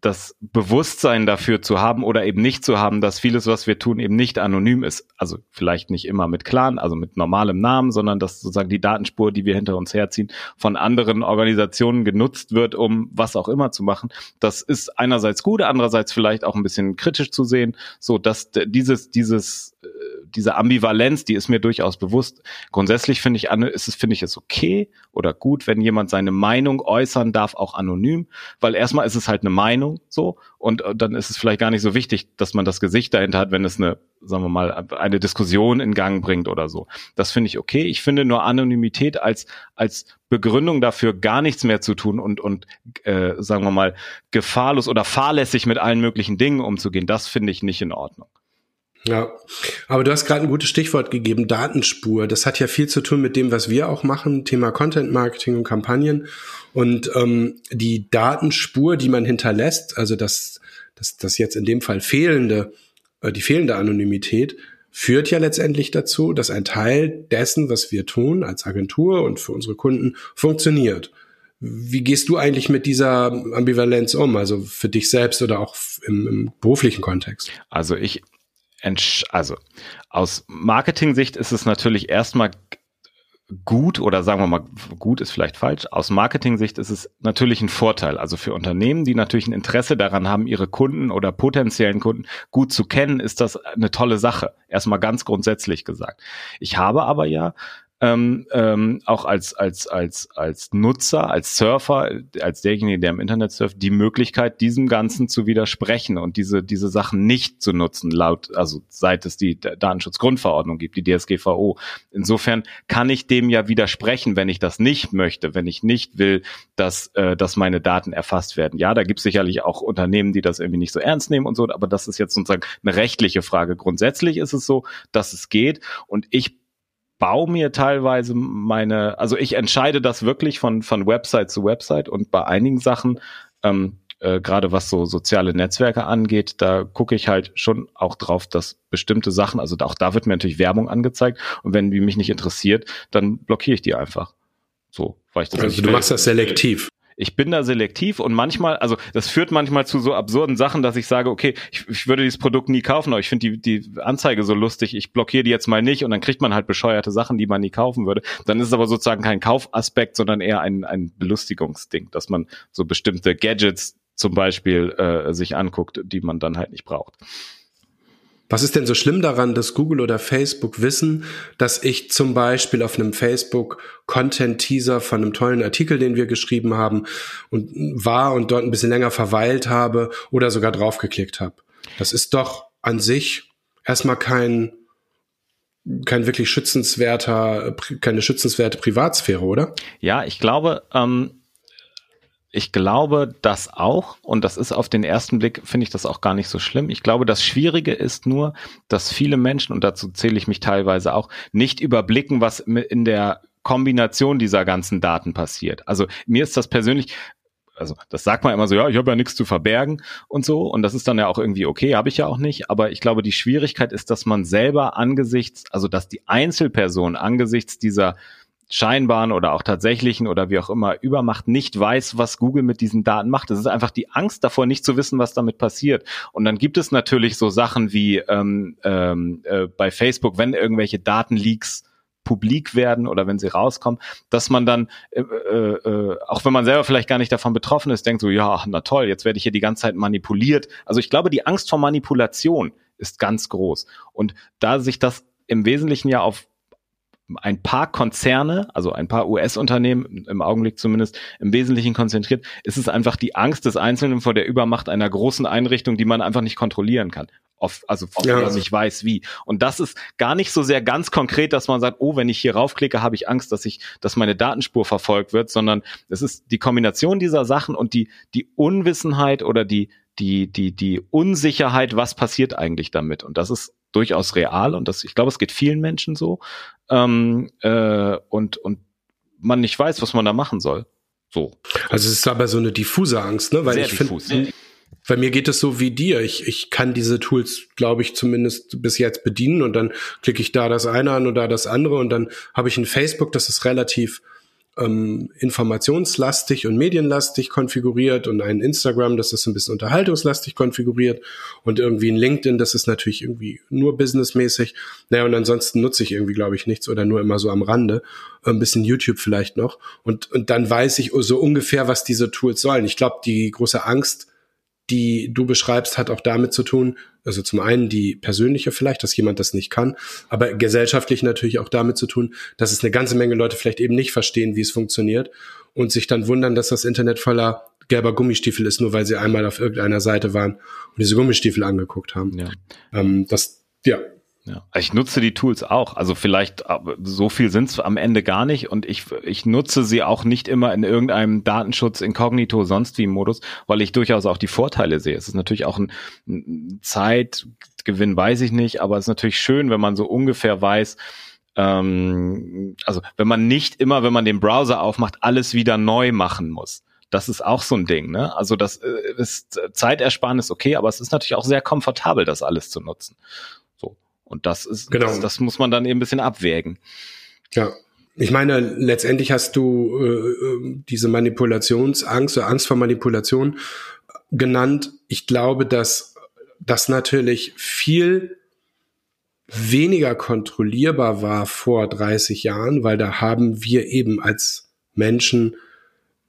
[SPEAKER 3] das Bewusstsein dafür zu haben oder eben nicht zu haben, dass vieles, was wir tun, eben nicht anonym ist. Also vielleicht nicht immer mit Clan, also mit normalem Namen, sondern dass sozusagen die Datenspur, die wir hinter uns herziehen, von anderen Organisationen genutzt wird, um was auch immer zu machen. Das ist einerseits gut, andererseits vielleicht auch ein bisschen kritisch zu sehen, so dass dieses, dieses äh, diese Ambivalenz, die ist mir durchaus bewusst. Grundsätzlich finde ich, ist es, finde ich es okay oder gut, wenn jemand seine Meinung äußern darf, auch anonym, weil erstmal ist es halt eine Meinung, so, und äh, dann ist es vielleicht gar nicht so wichtig, dass man das Gesicht dahinter hat, wenn es eine, sagen wir mal, eine Diskussion in Gang bringt oder so. Das finde ich okay. Ich finde nur Anonymität als, als Begründung dafür, gar nichts mehr zu tun und, und äh, sagen wir mal, gefahrlos oder fahrlässig mit allen möglichen Dingen umzugehen, das finde ich nicht in Ordnung.
[SPEAKER 2] Ja, aber du hast gerade ein gutes Stichwort gegeben, Datenspur. Das hat ja viel zu tun mit dem, was wir auch machen, Thema Content Marketing und Kampagnen. Und ähm, die Datenspur, die man hinterlässt, also das, das, das jetzt in dem Fall fehlende, äh, die fehlende Anonymität, führt ja letztendlich dazu, dass ein Teil dessen, was wir tun als Agentur und für unsere Kunden, funktioniert. Wie gehst du eigentlich mit dieser Ambivalenz um, also für dich selbst oder auch im, im beruflichen Kontext?
[SPEAKER 3] Also ich also aus Marketing-Sicht ist es natürlich erstmal gut oder sagen wir mal, gut ist vielleicht falsch. Aus Marketing-Sicht ist es natürlich ein Vorteil. Also für Unternehmen, die natürlich ein Interesse daran haben, ihre Kunden oder potenziellen Kunden gut zu kennen, ist das eine tolle Sache. Erstmal ganz grundsätzlich gesagt. Ich habe aber ja ähm, ähm, auch als, als, als, als Nutzer, als Surfer, als derjenige, der im Internet surft, die Möglichkeit, diesem Ganzen zu widersprechen und diese, diese Sachen nicht zu nutzen, laut, also seit es die Datenschutzgrundverordnung gibt, die DSGVO. Insofern kann ich dem ja widersprechen, wenn ich das nicht möchte, wenn ich nicht will, dass, äh, dass meine Daten erfasst werden. Ja, da gibt es sicherlich auch Unternehmen, die das irgendwie nicht so ernst nehmen und so, aber das ist jetzt sozusagen eine rechtliche Frage. Grundsätzlich ist es so, dass es geht und ich baue mir teilweise meine, also ich entscheide das wirklich von, von Website zu Website und bei einigen Sachen, ähm, äh, gerade was so soziale Netzwerke angeht, da gucke ich halt schon auch drauf, dass bestimmte Sachen, also auch da wird mir natürlich Werbung angezeigt und wenn die mich nicht interessiert, dann blockiere ich die einfach. So,
[SPEAKER 2] weil ich das Also du machst das selektiv
[SPEAKER 3] ich bin da selektiv und manchmal, also das führt manchmal zu so absurden Sachen, dass ich sage, okay, ich, ich würde dieses Produkt nie kaufen, aber ich finde die, die Anzeige so lustig, ich blockiere die jetzt mal nicht und dann kriegt man halt bescheuerte Sachen, die man nie kaufen würde. Dann ist es aber sozusagen kein Kaufaspekt, sondern eher ein, ein Belustigungsding, dass man so bestimmte Gadgets zum Beispiel äh, sich anguckt, die man dann halt nicht braucht.
[SPEAKER 2] Was ist denn so schlimm daran, dass Google oder Facebook wissen, dass ich zum Beispiel auf einem Facebook Content-Teaser von einem tollen Artikel, den wir geschrieben haben, und war und dort ein bisschen länger verweilt habe oder sogar draufgeklickt habe? Das ist doch an sich erstmal kein kein wirklich schützenswerter, keine schützenswerte Privatsphäre, oder?
[SPEAKER 3] Ja, ich glaube, ähm, ich glaube das auch, und das ist auf den ersten Blick, finde ich das auch gar nicht so schlimm. Ich glaube, das Schwierige ist nur, dass viele Menschen, und dazu zähle ich mich teilweise auch, nicht überblicken, was in der Kombination dieser ganzen Daten passiert. Also mir ist das persönlich, also das sagt man immer so, ja, ich habe ja nichts zu verbergen und so, und das ist dann ja auch irgendwie okay, habe ich ja auch nicht, aber ich glaube, die Schwierigkeit ist, dass man selber angesichts, also dass die Einzelperson angesichts dieser scheinbaren oder auch tatsächlichen oder wie auch immer Übermacht nicht weiß, was Google mit diesen Daten macht. Es ist einfach die Angst davor, nicht zu wissen, was damit passiert. Und dann gibt es natürlich so Sachen wie ähm, ähm, äh, bei Facebook, wenn irgendwelche Datenleaks publik werden oder wenn sie rauskommen, dass man dann, äh, äh, äh, auch wenn man selber vielleicht gar nicht davon betroffen ist, denkt so, ja, na toll, jetzt werde ich hier die ganze Zeit manipuliert. Also ich glaube, die Angst vor Manipulation ist ganz groß. Und da sich das im Wesentlichen ja auf ein paar Konzerne, also ein paar US-Unternehmen im Augenblick zumindest im Wesentlichen konzentriert, ist es einfach die Angst des Einzelnen vor der Übermacht einer großen Einrichtung, die man einfach nicht kontrollieren kann. Auf, also ja. man nicht weiß wie. Und das ist gar nicht so sehr ganz konkret, dass man sagt, oh, wenn ich hier raufklicke, habe ich Angst, dass ich, dass meine Datenspur verfolgt wird, sondern es ist die Kombination dieser Sachen und die, die Unwissenheit oder die, die, die, die Unsicherheit, was passiert eigentlich damit. Und das ist durchaus real und das, ich glaube, es geht vielen Menschen so. Ähm, äh, und, und man nicht weiß, was man da machen soll. So.
[SPEAKER 2] Also es ist aber so eine diffuse Angst, ne? Weil Sehr ich finde, bei mir geht es so wie dir. Ich, ich kann diese Tools, glaube ich, zumindest bis jetzt bedienen und dann klicke ich da das eine an und da das andere und dann habe ich ein Facebook, das ist relativ ähm, informationslastig und medienlastig konfiguriert und ein Instagram, das ist ein bisschen unterhaltungslastig konfiguriert und irgendwie ein LinkedIn, das ist natürlich irgendwie nur businessmäßig. Naja, und ansonsten nutze ich irgendwie, glaube ich, nichts oder nur immer so am Rande. Ein bisschen YouTube vielleicht noch. Und, und dann weiß ich so ungefähr, was diese Tools sollen. Ich glaube, die große Angst, die du beschreibst, hat auch damit zu tun, also zum einen die persönliche vielleicht, dass jemand das nicht kann, aber gesellschaftlich natürlich auch damit zu tun, dass es eine ganze Menge Leute vielleicht eben nicht verstehen, wie es funktioniert und sich dann wundern, dass das Internet voller gelber Gummistiefel ist, nur weil sie einmal auf irgendeiner Seite waren und diese Gummistiefel angeguckt haben. Ja. Ähm, das, ja,
[SPEAKER 3] ja. Ich nutze die Tools auch. Also vielleicht so viel sind es am Ende gar nicht und ich, ich nutze sie auch nicht immer in irgendeinem Datenschutz inkognito sonst wie Modus, weil ich durchaus auch die Vorteile sehe. Es ist natürlich auch ein, ein Zeitgewinn, weiß ich nicht, aber es ist natürlich schön, wenn man so ungefähr weiß, ähm, also wenn man nicht immer, wenn man den Browser aufmacht, alles wieder neu machen muss. Das ist auch so ein Ding, ne? Also das äh, ist Zeitersparnis okay, aber es ist natürlich auch sehr komfortabel, das alles zu nutzen. Und das ist, genau. das, das muss man dann eben ein bisschen abwägen.
[SPEAKER 2] Ja. Ich meine, letztendlich hast du äh, äh diese Manipulationsangst oder Angst vor Manipulation genannt. Ich glaube, dass das natürlich viel weniger kontrollierbar war vor 30 Jahren, weil da haben wir eben als Menschen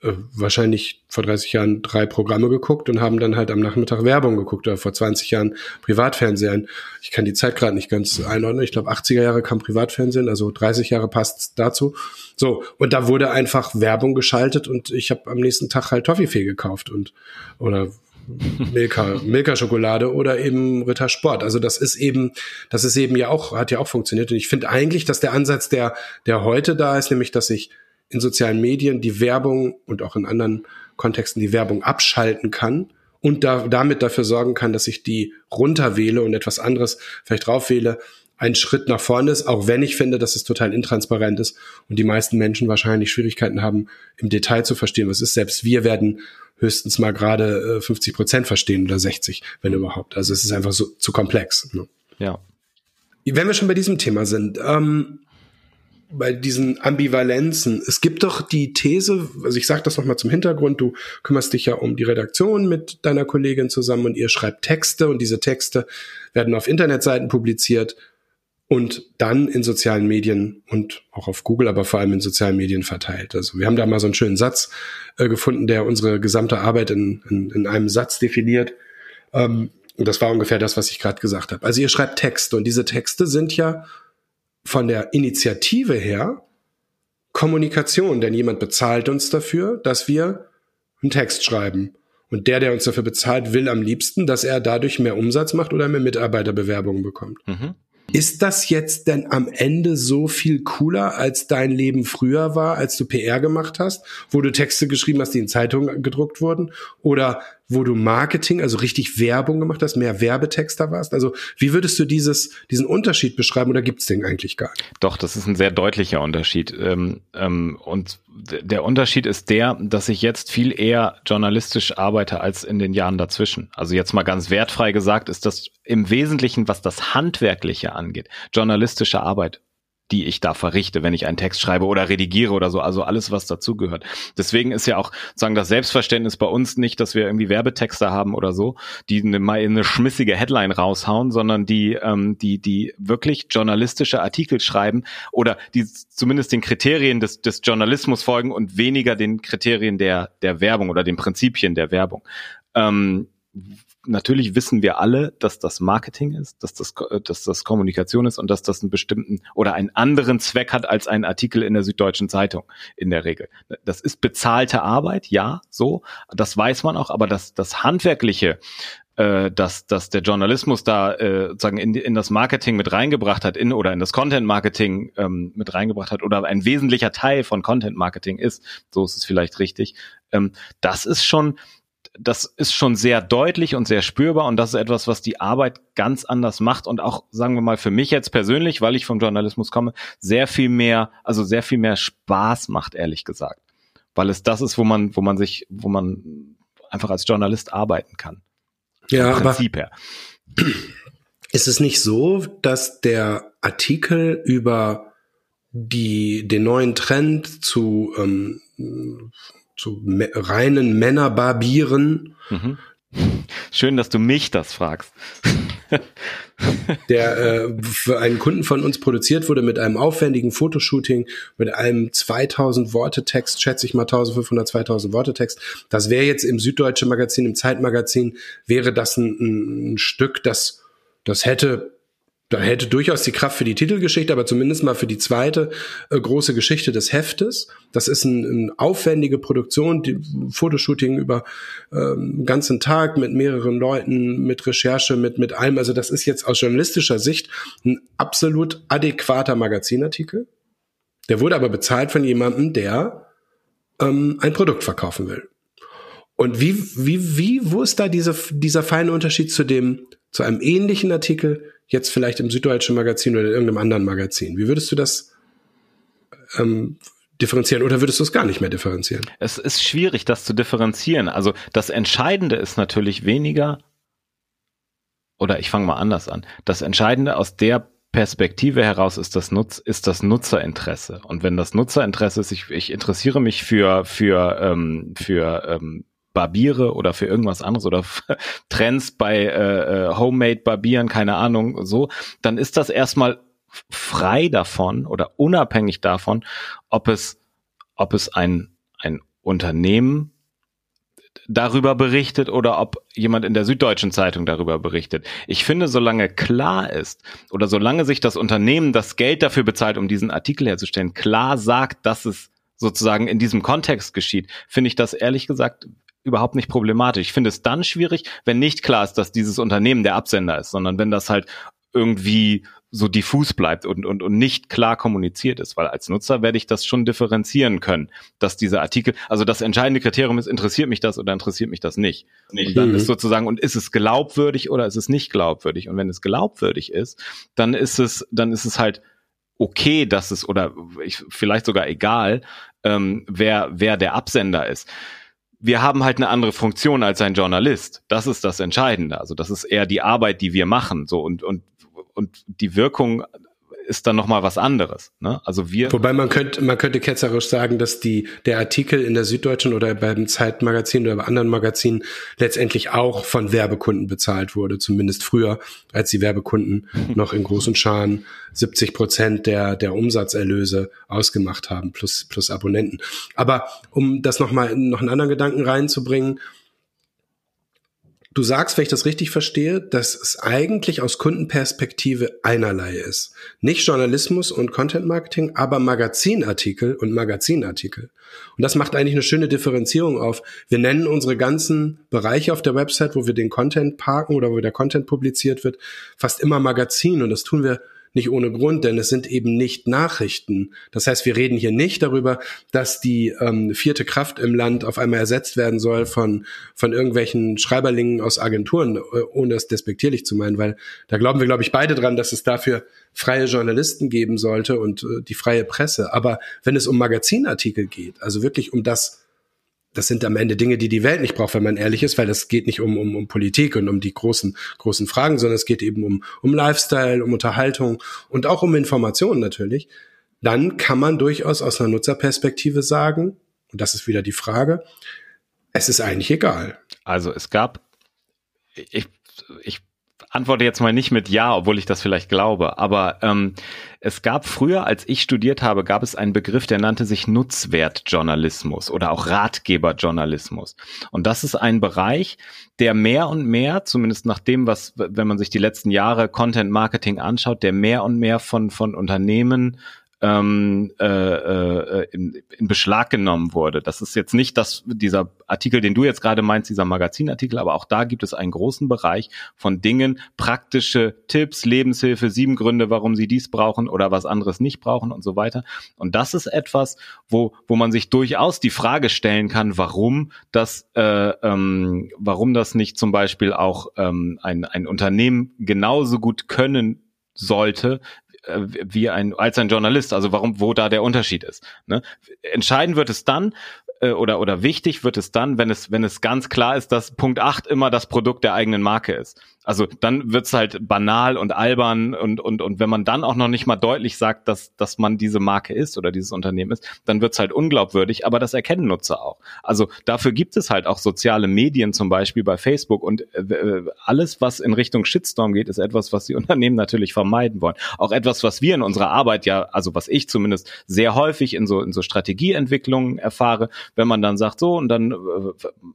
[SPEAKER 2] äh, wahrscheinlich vor 30 Jahren drei Programme geguckt und haben dann halt am Nachmittag Werbung geguckt oder vor 20 Jahren Privatfernsehen. Ich kann die Zeit gerade nicht ganz einordnen. Ich glaube, 80er Jahre kam Privatfernsehen, also 30 Jahre passt dazu. So, und da wurde einfach Werbung geschaltet und ich habe am nächsten Tag halt Toffifee gekauft und oder Milka, Milka Schokolade oder eben Ritter Sport. Also das ist eben, das ist eben ja auch, hat ja auch funktioniert. Und ich finde eigentlich, dass der Ansatz, der, der heute da ist, nämlich, dass ich in sozialen Medien die Werbung und auch in anderen Kontexten die Werbung abschalten kann und da, damit dafür sorgen kann, dass ich die runterwähle und etwas anderes vielleicht draufwähle, ein Schritt nach vorne ist, auch wenn ich finde, dass es total intransparent ist und die meisten Menschen wahrscheinlich Schwierigkeiten haben, im Detail zu verstehen, was ist. Selbst wir werden höchstens mal gerade 50 äh, Prozent verstehen oder 60, wenn überhaupt. Also es ist einfach so zu komplex. Ne?
[SPEAKER 3] Ja.
[SPEAKER 2] Wenn wir schon bei diesem Thema sind, ähm, bei diesen Ambivalenzen. Es gibt doch die These, also ich sage das nochmal zum Hintergrund, du kümmerst dich ja um die Redaktion mit deiner Kollegin zusammen und ihr schreibt Texte und diese Texte werden auf Internetseiten publiziert und dann in sozialen Medien und auch auf Google, aber vor allem in sozialen Medien verteilt. Also wir haben da mal so einen schönen Satz äh, gefunden, der unsere gesamte Arbeit in, in, in einem Satz definiert. Ähm, und das war ungefähr das, was ich gerade gesagt habe. Also ihr schreibt Texte und diese Texte sind ja von der Initiative her Kommunikation, denn jemand bezahlt uns dafür, dass wir einen Text schreiben. Und der, der uns dafür bezahlt, will am liebsten, dass er dadurch mehr Umsatz macht oder mehr Mitarbeiterbewerbungen bekommt. Mhm. Ist das jetzt denn am Ende so viel cooler, als dein Leben früher war, als du PR gemacht hast, wo du Texte geschrieben hast, die in Zeitungen gedruckt wurden? Oder wo du Marketing, also richtig Werbung gemacht hast, mehr Werbetexter warst? Also wie würdest du dieses, diesen Unterschied beschreiben oder gibt's den eigentlich gar nicht?
[SPEAKER 3] Doch, das ist ein sehr deutlicher Unterschied. Ähm, ähm, und der Unterschied ist der, dass ich jetzt viel eher journalistisch arbeite als in den Jahren dazwischen. Also jetzt mal ganz wertfrei gesagt, ist das im Wesentlichen, was das Handwerkliche angeht, journalistische Arbeit die ich da verrichte, wenn ich einen Text schreibe oder redigiere oder so, also alles, was dazugehört. Deswegen ist ja auch sagen das Selbstverständnis bei uns nicht, dass wir irgendwie Werbetexte haben oder so, die eine, mal eine schmissige Headline raushauen, sondern die, ähm, die, die wirklich journalistische Artikel schreiben oder die zumindest den Kriterien des, des Journalismus folgen und weniger den Kriterien der, der Werbung oder den Prinzipien der Werbung. Ähm, natürlich wissen wir alle, dass das Marketing ist, dass das, dass das Kommunikation ist und dass das einen bestimmten oder einen anderen Zweck hat als ein Artikel in der Süddeutschen Zeitung in der Regel. Das ist bezahlte Arbeit, ja, so, das weiß man auch, aber das, das handwerkliche, äh, dass, dass der Journalismus da äh, sozusagen in, in das Marketing mit reingebracht hat, in oder in das Content Marketing ähm, mit reingebracht hat oder ein wesentlicher Teil von Content Marketing ist, so ist es vielleicht richtig. Ähm, das ist schon das ist schon sehr deutlich und sehr spürbar und das ist etwas, was die Arbeit ganz anders macht und auch, sagen wir mal, für mich jetzt persönlich, weil ich vom Journalismus komme, sehr viel mehr, also sehr viel mehr Spaß macht, ehrlich gesagt. Weil es das ist, wo man, wo man sich, wo man einfach als Journalist arbeiten kann.
[SPEAKER 2] Ja, aber her. ist es nicht so, dass der Artikel über die, den neuen Trend zu ähm, zu reinen Männerbarbieren. Mhm.
[SPEAKER 3] Schön, dass du mich das fragst.
[SPEAKER 2] der äh, für einen Kunden von uns produziert wurde mit einem aufwendigen Fotoshooting, mit einem 2000 Worte Text, schätze ich mal 1500, 2000 Worte Text. Das wäre jetzt im Süddeutschen Magazin, im Zeitmagazin, wäre das ein, ein Stück, das, das hätte da hätte durchaus die Kraft für die Titelgeschichte, aber zumindest mal für die zweite äh, große Geschichte des Heftes. Das ist eine ein aufwendige Produktion, die Fotoshooting über ähm, ganzen Tag mit mehreren Leuten, mit Recherche, mit mit allem. Also das ist jetzt aus journalistischer Sicht ein absolut adäquater Magazinartikel. Der wurde aber bezahlt von jemandem, der ähm, ein Produkt verkaufen will. Und wie wie wie wo ist da diese, dieser feine Unterschied zu dem zu einem ähnlichen Artikel jetzt vielleicht im Süddeutschen Magazin oder in irgendeinem anderen Magazin. Wie würdest du das ähm, differenzieren oder würdest du es gar nicht mehr differenzieren?
[SPEAKER 3] Es ist schwierig, das zu differenzieren. Also das Entscheidende ist natürlich weniger, oder ich fange mal anders an. Das Entscheidende aus der Perspektive heraus ist das Nutz, ist das Nutzerinteresse. Und wenn das Nutzerinteresse ist, ich, ich interessiere mich für, für, ähm, für ähm, Barbiere oder für irgendwas anderes oder [LAUGHS] Trends bei äh, äh, Homemade Barbieren, keine Ahnung, so, dann ist das erstmal frei davon oder unabhängig davon, ob es, ob es ein, ein Unternehmen darüber berichtet oder ob jemand in der Süddeutschen Zeitung darüber berichtet. Ich finde, solange klar ist oder solange sich das Unternehmen das Geld dafür bezahlt, um diesen Artikel herzustellen, klar sagt, dass es sozusagen in diesem Kontext geschieht, finde ich das ehrlich gesagt überhaupt nicht problematisch. Ich finde es dann schwierig, wenn nicht klar ist, dass dieses Unternehmen der Absender ist, sondern wenn das halt irgendwie so diffus bleibt und, und, und nicht klar kommuniziert ist, weil als Nutzer werde ich das schon differenzieren können, dass dieser Artikel, also das entscheidende Kriterium ist, interessiert mich das oder interessiert mich das nicht? nicht. Und dann mhm. ist sozusagen, und ist es glaubwürdig oder ist es nicht glaubwürdig? Und wenn es glaubwürdig ist, dann ist es, dann ist es halt okay, dass es, oder ich, vielleicht sogar egal, ähm, wer, wer der Absender ist wir haben halt eine andere Funktion als ein Journalist. Das ist das Entscheidende. Also das ist eher die Arbeit, die wir machen. So und und und die Wirkung ist dann noch mal was anderes. Ne? Also wir.
[SPEAKER 2] Wobei man könnte, man könnte ketzerisch sagen, dass die der Artikel in der Süddeutschen oder beim Zeitmagazin oder bei anderen Magazinen letztendlich auch von Werbekunden bezahlt wurde, zumindest früher, als die Werbekunden noch in großen Scharen 70 Prozent der der Umsatzerlöse ausgemacht haben plus plus Abonnenten. Aber um das noch mal noch einen anderen Gedanken reinzubringen Du sagst, wenn ich das richtig verstehe, dass es eigentlich aus Kundenperspektive einerlei ist. Nicht Journalismus und Content Marketing, aber Magazinartikel und Magazinartikel. Und das macht eigentlich eine schöne Differenzierung auf. Wir nennen unsere ganzen Bereiche auf der Website, wo wir den Content parken oder wo der Content publiziert wird, fast immer Magazin. Und das tun wir nicht ohne Grund, denn es sind eben nicht Nachrichten. Das heißt, wir reden hier nicht darüber, dass die ähm, vierte Kraft im Land auf einmal ersetzt werden soll von, von irgendwelchen Schreiberlingen aus Agenturen, äh, ohne es despektierlich zu meinen, weil da glauben wir, glaube ich, beide dran, dass es dafür freie Journalisten geben sollte und äh, die freie Presse. Aber wenn es um Magazinartikel geht, also wirklich um das, das sind am Ende Dinge, die die Welt nicht braucht, wenn man ehrlich ist, weil es geht nicht um, um, um Politik und um die großen, großen Fragen, sondern es geht eben um, um Lifestyle, um Unterhaltung und auch um Informationen natürlich. Dann kann man durchaus aus einer Nutzerperspektive sagen, und das ist wieder die Frage, es ist eigentlich egal.
[SPEAKER 3] Also es gab, ich, ich antworte jetzt mal nicht mit Ja, obwohl ich das vielleicht glaube. Aber ähm, es gab früher, als ich studiert habe, gab es einen Begriff, der nannte sich Nutzwertjournalismus oder auch Ratgeberjournalismus. Und das ist ein Bereich, der mehr und mehr, zumindest nach dem, was, wenn man sich die letzten Jahre Content Marketing anschaut, der mehr und mehr von, von Unternehmen ähm, äh, äh, in, in Beschlag genommen wurde. Das ist jetzt nicht das, dieser Artikel, den du jetzt gerade meinst, dieser Magazinartikel, aber auch da gibt es einen großen Bereich von Dingen, praktische Tipps, Lebenshilfe, sieben Gründe, warum sie dies brauchen oder was anderes nicht brauchen und so weiter. Und das ist etwas, wo, wo man sich durchaus die Frage stellen kann, warum das, äh, ähm, warum das nicht zum Beispiel auch ähm, ein, ein Unternehmen genauso gut können sollte, wie ein als ein Journalist. Also warum, wo da der Unterschied ist. Ne? Entscheidend wird es dann, äh, oder, oder wichtig wird es dann, wenn es, wenn es ganz klar ist, dass Punkt 8 immer das Produkt der eigenen Marke ist. Also dann wird's halt banal und albern und, und, und wenn man dann auch noch nicht mal deutlich sagt, dass, dass man diese Marke ist oder dieses Unternehmen ist, dann wird's halt unglaubwürdig, aber das erkennen Nutzer auch. Also dafür gibt es halt auch soziale Medien, zum Beispiel bei Facebook und äh, alles, was in Richtung Shitstorm geht, ist etwas, was die [LAUGHS] Unternehmen natürlich vermeiden wollen. Auch etwas, was wir in unserer Arbeit ja, also was ich zumindest sehr häufig in so, in so Strategieentwicklungen erfahre, wenn man dann sagt, so, und dann äh,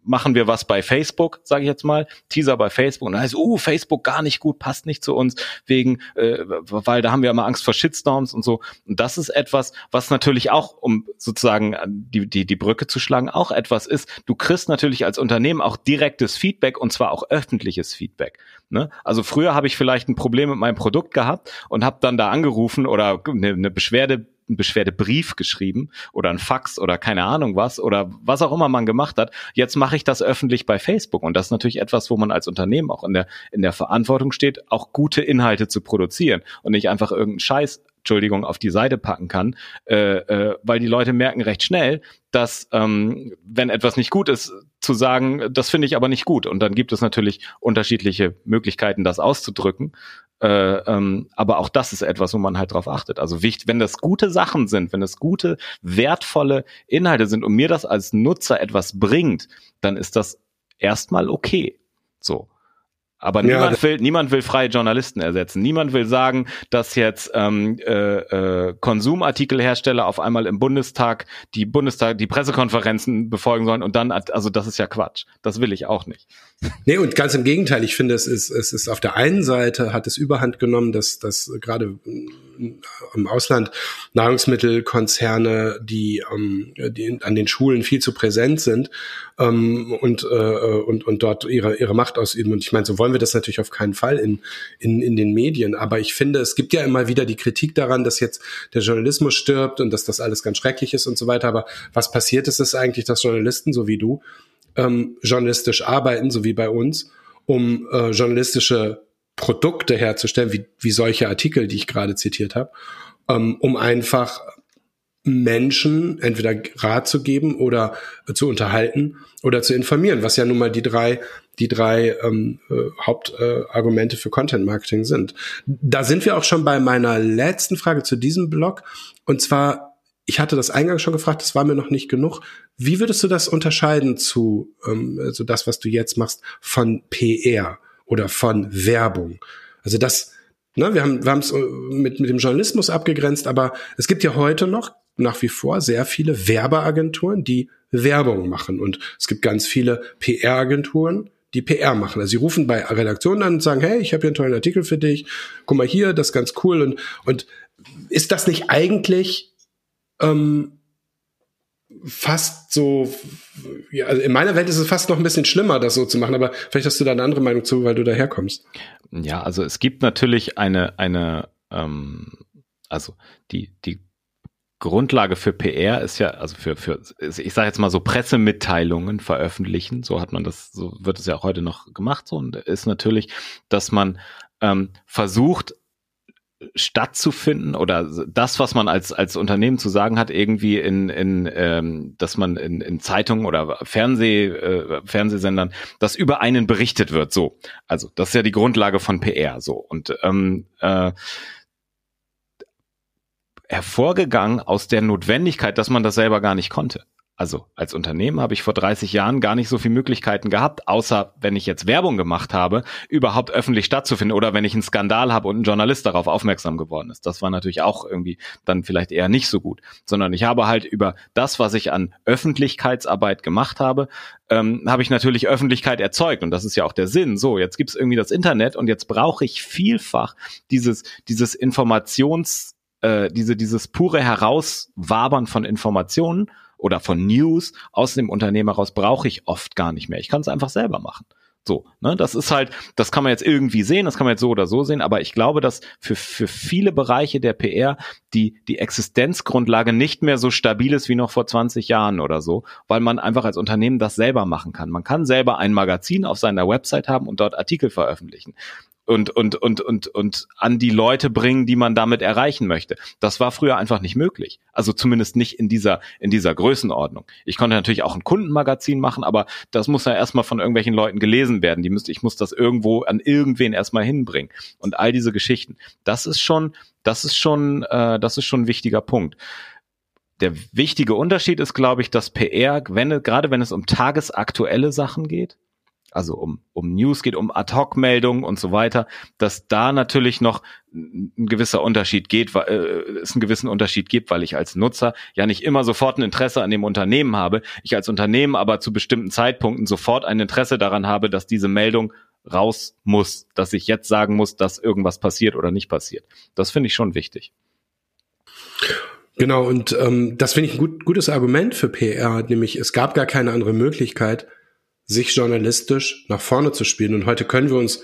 [SPEAKER 3] machen wir was bei Facebook, sage ich jetzt mal, Teaser bei Facebook, und dann heißt, uh, Facebook gar nicht gut, passt nicht zu uns, wegen, äh, weil da haben wir immer Angst vor Shitstorms und so. Und das ist etwas, was natürlich auch, um sozusagen die, die, die Brücke zu schlagen, auch etwas ist. Du kriegst natürlich als Unternehmen auch direktes Feedback und zwar auch öffentliches Feedback. Ne? Also früher habe ich vielleicht ein Problem mit meinem Produkt gehabt und habe dann da angerufen oder eine, eine Beschwerde einen Beschwerdebrief geschrieben oder ein Fax oder keine Ahnung was oder was auch immer man gemacht hat. Jetzt mache ich das öffentlich bei Facebook und das ist natürlich etwas, wo man als Unternehmen auch in der in der Verantwortung steht, auch gute Inhalte zu produzieren und nicht einfach irgendeinen Scheiß Entschuldigung, auf die Seite packen kann, äh, äh, weil die Leute merken recht schnell, dass ähm, wenn etwas nicht gut ist, zu sagen, das finde ich aber nicht gut. Und dann gibt es natürlich unterschiedliche Möglichkeiten, das auszudrücken. Äh, ähm, aber auch das ist etwas, wo man halt drauf achtet. Also wichtig, wenn das gute Sachen sind, wenn es gute, wertvolle Inhalte sind und mir das als Nutzer etwas bringt, dann ist das erstmal okay. So. Aber ja, niemand will, niemand will freie Journalisten ersetzen. Niemand will sagen, dass jetzt ähm, äh, äh, Konsumartikelhersteller auf einmal im Bundestag die Bundestag die Pressekonferenzen befolgen sollen und dann, also das ist ja Quatsch. Das will ich auch nicht.
[SPEAKER 2] Nee, und ganz im Gegenteil. Ich finde, es ist, es ist auf der einen Seite hat es Überhand genommen, dass, dass gerade im Ausland Nahrungsmittelkonzerne, die, ähm, die an den Schulen viel zu präsent sind ähm, und, äh, und, und dort ihre, ihre Macht ausüben. Und ich meine, so wollen wir das natürlich auf keinen Fall in, in, in den Medien. Aber ich finde, es gibt ja immer wieder die Kritik daran, dass jetzt der Journalismus stirbt und dass das alles ganz schrecklich ist und so weiter. Aber was passiert ist, ist eigentlich, dass Journalisten, so wie du, ähm, journalistisch arbeiten, so wie bei uns, um äh, journalistische Produkte herzustellen, wie, wie solche Artikel, die ich gerade zitiert habe, ähm, um einfach Menschen entweder Rat zu geben oder zu unterhalten oder zu informieren, was ja nun mal die drei die drei ähm, äh, Hauptargumente äh, für Content Marketing sind. Da sind wir auch schon bei meiner letzten Frage zu diesem Blog und zwar ich hatte das eingangs schon gefragt, das war mir noch nicht genug. Wie würdest du das unterscheiden zu ähm, also das, was du jetzt machst, von PR oder von Werbung? Also das, ne, wir haben wir haben es äh, mit mit dem Journalismus abgegrenzt, aber es gibt ja heute noch nach wie vor sehr viele Werbeagenturen, die Werbung machen. Und es gibt ganz viele PR-Agenturen, die PR machen. Also sie rufen bei Redaktionen an und sagen, hey, ich habe hier einen tollen Artikel für dich, guck mal hier, das ist ganz cool. Und, und ist das nicht eigentlich ähm, fast so, ja, also in meiner Welt ist es fast noch ein bisschen schlimmer, das so zu machen, aber vielleicht hast du da eine andere Meinung zu, weil du daherkommst.
[SPEAKER 3] Ja, also es gibt natürlich eine, eine, ähm, also die, die Grundlage für PR ist ja, also für, für ich sage jetzt mal so Pressemitteilungen veröffentlichen, so hat man das, so wird es ja auch heute noch gemacht, so und ist natürlich, dass man ähm, versucht, stattzufinden oder das, was man als als Unternehmen zu sagen hat, irgendwie in in ähm, dass man in, in Zeitungen oder Fernseh äh, Fernsehsendern, dass über einen berichtet wird. So, also das ist ja die Grundlage von PR. So und ähm, äh, hervorgegangen aus der Notwendigkeit, dass man das selber gar nicht konnte. Also als Unternehmen habe ich vor 30 Jahren gar nicht so viele Möglichkeiten gehabt, außer wenn ich jetzt Werbung gemacht habe, überhaupt öffentlich stattzufinden oder wenn ich einen Skandal habe und ein Journalist darauf aufmerksam geworden ist. Das war natürlich auch irgendwie dann vielleicht eher nicht so gut, sondern ich habe halt über das, was ich an Öffentlichkeitsarbeit gemacht habe, ähm, habe ich natürlich Öffentlichkeit erzeugt und das ist ja auch der Sinn. So, jetzt gibt's irgendwie das Internet und jetzt brauche ich vielfach dieses dieses Informations äh, diese, dieses pure Herauswabern von Informationen oder von News aus dem Unternehmen heraus brauche ich oft gar nicht mehr. Ich kann es einfach selber machen. So, ne, das ist halt, das kann man jetzt irgendwie sehen, das kann man jetzt so oder so sehen, aber ich glaube, dass für, für viele Bereiche der PR die, die Existenzgrundlage nicht mehr so stabil ist wie noch vor 20 Jahren oder so, weil man einfach als Unternehmen das selber machen kann. Man kann selber ein Magazin auf seiner Website haben und dort Artikel veröffentlichen und, und, und, und, und an die Leute bringen, die man damit erreichen möchte. Das war früher einfach nicht möglich. Also zumindest nicht in dieser, in dieser Größenordnung. Ich konnte natürlich auch ein Kundenmagazin machen, aber das muss ja erstmal von irgendwelchen Leuten gelesen werden. Die müsste, ich muss das irgendwo an irgendwen erstmal hinbringen. Und all diese Geschichten. Das ist schon, das ist schon, äh, das ist schon ein wichtiger Punkt. Der wichtige Unterschied ist, glaube ich, dass PR, wenn, gerade wenn es um tagesaktuelle Sachen geht, also um, um News geht, um Ad-Hoc-Meldungen und so weiter, dass da natürlich noch ein gewisser Unterschied geht, weil äh, es einen gewissen Unterschied gibt, weil ich als Nutzer ja nicht immer sofort ein Interesse an dem Unternehmen habe, ich als Unternehmen aber zu bestimmten Zeitpunkten sofort ein Interesse daran habe, dass diese Meldung raus muss, dass ich jetzt sagen muss, dass irgendwas passiert oder nicht passiert. Das finde ich schon wichtig.
[SPEAKER 2] Genau, und ähm, das finde ich ein gut, gutes Argument für PR, nämlich es gab gar keine andere Möglichkeit, sich journalistisch nach vorne zu spielen. Und heute können wir uns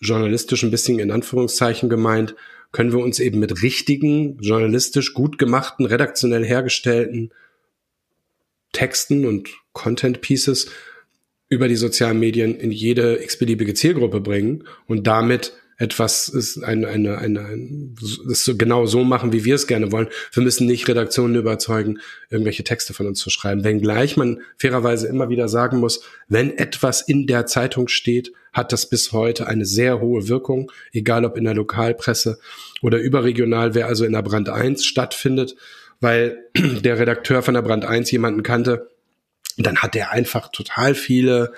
[SPEAKER 2] journalistisch ein bisschen in Anführungszeichen gemeint, können wir uns eben mit richtigen, journalistisch gut gemachten, redaktionell hergestellten Texten und Content Pieces über die sozialen Medien in jede x-beliebige Zielgruppe bringen und damit etwas ist eine, eine, eine, ein, das so genau so machen, wie wir es gerne wollen. Wir müssen nicht Redaktionen überzeugen, irgendwelche Texte von uns zu schreiben. Wenngleich man fairerweise immer wieder sagen muss, wenn etwas in der Zeitung steht, hat das bis heute eine sehr hohe Wirkung, egal ob in der Lokalpresse oder überregional, wer also in der Brand 1 stattfindet, weil [CLEARS THROAT] der Redakteur von der Brand 1 jemanden kannte, dann hat er einfach total viele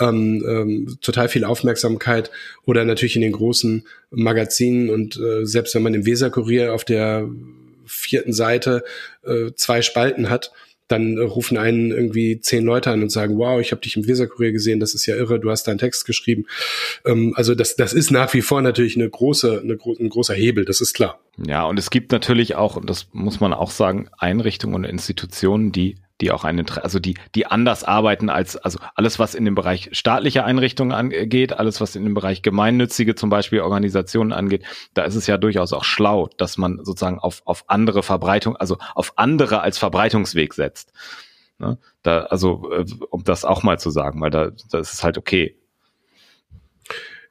[SPEAKER 2] ähm, ähm, total viel Aufmerksamkeit oder natürlich in den großen Magazinen und äh, selbst wenn man im Weserkurier auf der vierten Seite äh, zwei Spalten hat, dann rufen einen irgendwie zehn Leute an und sagen, wow, ich habe dich im Weserkurier gesehen, das ist ja irre, du hast da einen Text geschrieben. Ähm, also das, das ist nach wie vor natürlich eine große, eine, ein großer Hebel, das ist klar.
[SPEAKER 3] Ja, und es gibt natürlich auch, und das muss man auch sagen, Einrichtungen und Institutionen, die die auch einen, also die, die anders arbeiten als, also alles, was in dem Bereich staatliche Einrichtungen angeht, alles, was in dem Bereich gemeinnützige zum Beispiel Organisationen angeht, da ist es ja durchaus auch schlau, dass man sozusagen auf, auf andere Verbreitung, also auf andere als Verbreitungsweg setzt. Ne? Da, also, äh, um das auch mal zu sagen, weil da, das ist halt okay.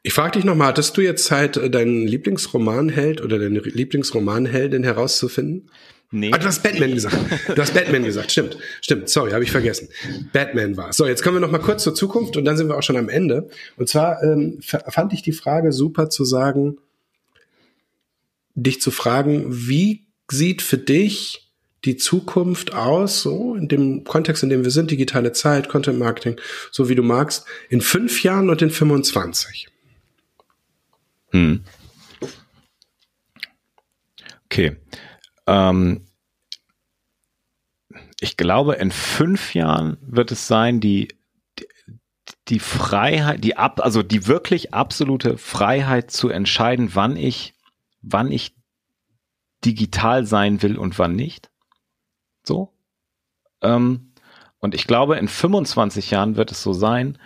[SPEAKER 2] Ich frage dich nochmal, hattest du jetzt Zeit, deinen Lieblingsromanheld oder deine Lieblingsromanheldin herauszufinden? Nee. Ah, du hast Batman gesagt. Du hast Batman gesagt. Stimmt. Stimmt. Sorry, habe ich vergessen. Batman war. So, jetzt kommen wir noch mal kurz zur Zukunft und dann sind wir auch schon am Ende. Und zwar ähm, fand ich die Frage super zu sagen, dich zu fragen, wie sieht für dich die Zukunft aus, so in dem Kontext, in dem wir sind, digitale Zeit, Content Marketing, so wie du magst, in fünf Jahren und in 25? Hm.
[SPEAKER 3] Okay. Ähm, ich glaube, in fünf Jahren wird es sein, die, die, die Freiheit, die ab, also die wirklich absolute Freiheit zu entscheiden, wann ich, wann ich digital sein will und wann nicht. So. Ähm, und ich glaube, in 25 Jahren wird es so sein,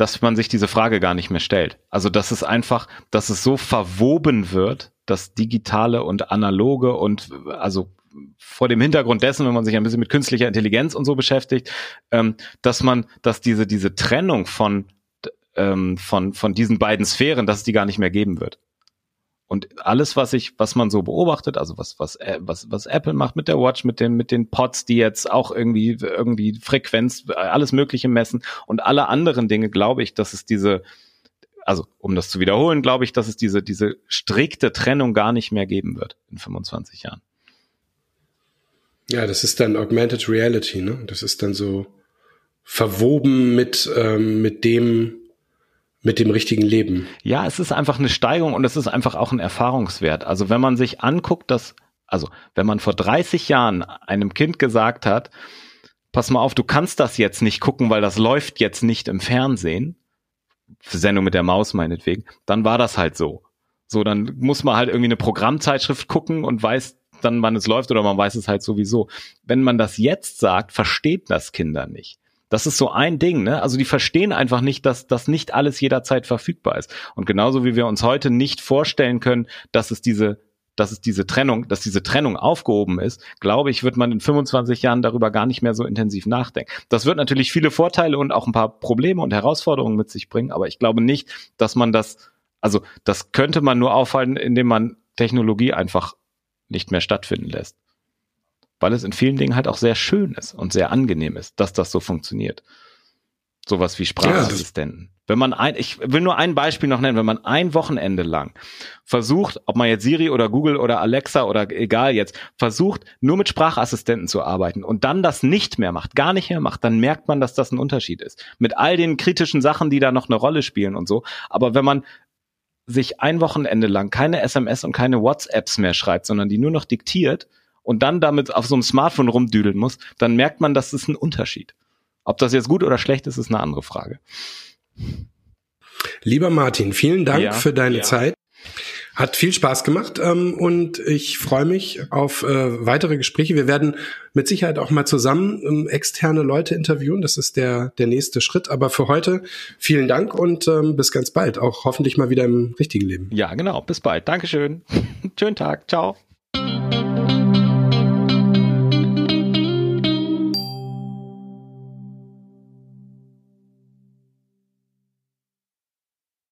[SPEAKER 3] dass man sich diese Frage gar nicht mehr stellt. Also, dass es einfach, dass es so verwoben wird, das Digitale und Analoge und also vor dem Hintergrund dessen, wenn man sich ein bisschen mit künstlicher Intelligenz und so beschäftigt, ähm, dass man, dass diese, diese Trennung von, ähm, von, von diesen beiden Sphären, dass es die gar nicht mehr geben wird. Und alles, was ich, was man so beobachtet, also was, was, äh, was, was Apple macht mit der Watch, mit den, mit den Pods, die jetzt auch irgendwie, irgendwie Frequenz, alles Mögliche messen und alle anderen Dinge, glaube ich, dass es diese, also um das zu wiederholen, glaube ich, dass es diese, diese strikte Trennung gar nicht mehr geben wird in 25 Jahren.
[SPEAKER 2] Ja, das ist dann Augmented Reality, ne? Das ist dann so verwoben mit, ähm, mit dem, mit dem richtigen Leben.
[SPEAKER 3] Ja, es ist einfach eine Steigung und es ist einfach auch ein Erfahrungswert. Also wenn man sich anguckt, dass, also wenn man vor 30 Jahren einem Kind gesagt hat, pass mal auf, du kannst das jetzt nicht gucken, weil das läuft jetzt nicht im Fernsehen, Sendung mit der Maus meinetwegen, dann war das halt so. So, dann muss man halt irgendwie eine Programmzeitschrift gucken und weiß dann, wann es läuft oder man weiß es halt sowieso. Wenn man das jetzt sagt, versteht das Kinder nicht. Das ist so ein Ding, ne? Also die verstehen einfach nicht, dass das nicht alles jederzeit verfügbar ist. Und genauso wie wir uns heute nicht vorstellen können, dass es diese dass es diese Trennung, dass diese Trennung aufgehoben ist, glaube ich, wird man in 25 Jahren darüber gar nicht mehr so intensiv nachdenken. Das wird natürlich viele Vorteile und auch ein paar Probleme und Herausforderungen mit sich bringen, aber ich glaube nicht, dass man das, also das könnte man nur auffallen, indem man Technologie einfach nicht mehr stattfinden lässt. Weil es in vielen Dingen halt auch sehr schön ist und sehr angenehm ist, dass das so funktioniert. Sowas wie Sprachassistenten. Wenn man ein, ich will nur ein Beispiel noch nennen, wenn man ein Wochenende lang versucht, ob man jetzt Siri oder Google oder Alexa oder egal jetzt, versucht, nur mit Sprachassistenten zu arbeiten und dann das nicht mehr macht, gar nicht mehr macht, dann merkt man, dass das ein Unterschied ist. Mit all den kritischen Sachen, die da noch eine Rolle spielen und so. Aber wenn man sich ein Wochenende lang keine SMS und keine WhatsApps mehr schreibt, sondern die nur noch diktiert und dann damit auf so einem Smartphone rumdüdeln muss, dann merkt man, das ist ein Unterschied. Ob das jetzt gut oder schlecht ist, ist eine andere Frage.
[SPEAKER 2] Lieber Martin, vielen Dank ja, für deine ja. Zeit. Hat viel Spaß gemacht ähm, und ich freue mich auf äh, weitere Gespräche. Wir werden mit Sicherheit auch mal zusammen ähm, externe Leute interviewen. Das ist der, der nächste Schritt. Aber für heute vielen Dank und ähm, bis ganz bald. Auch hoffentlich mal wieder im richtigen Leben.
[SPEAKER 3] Ja, genau. Bis bald. Dankeschön. [LAUGHS] Schönen Tag. Ciao.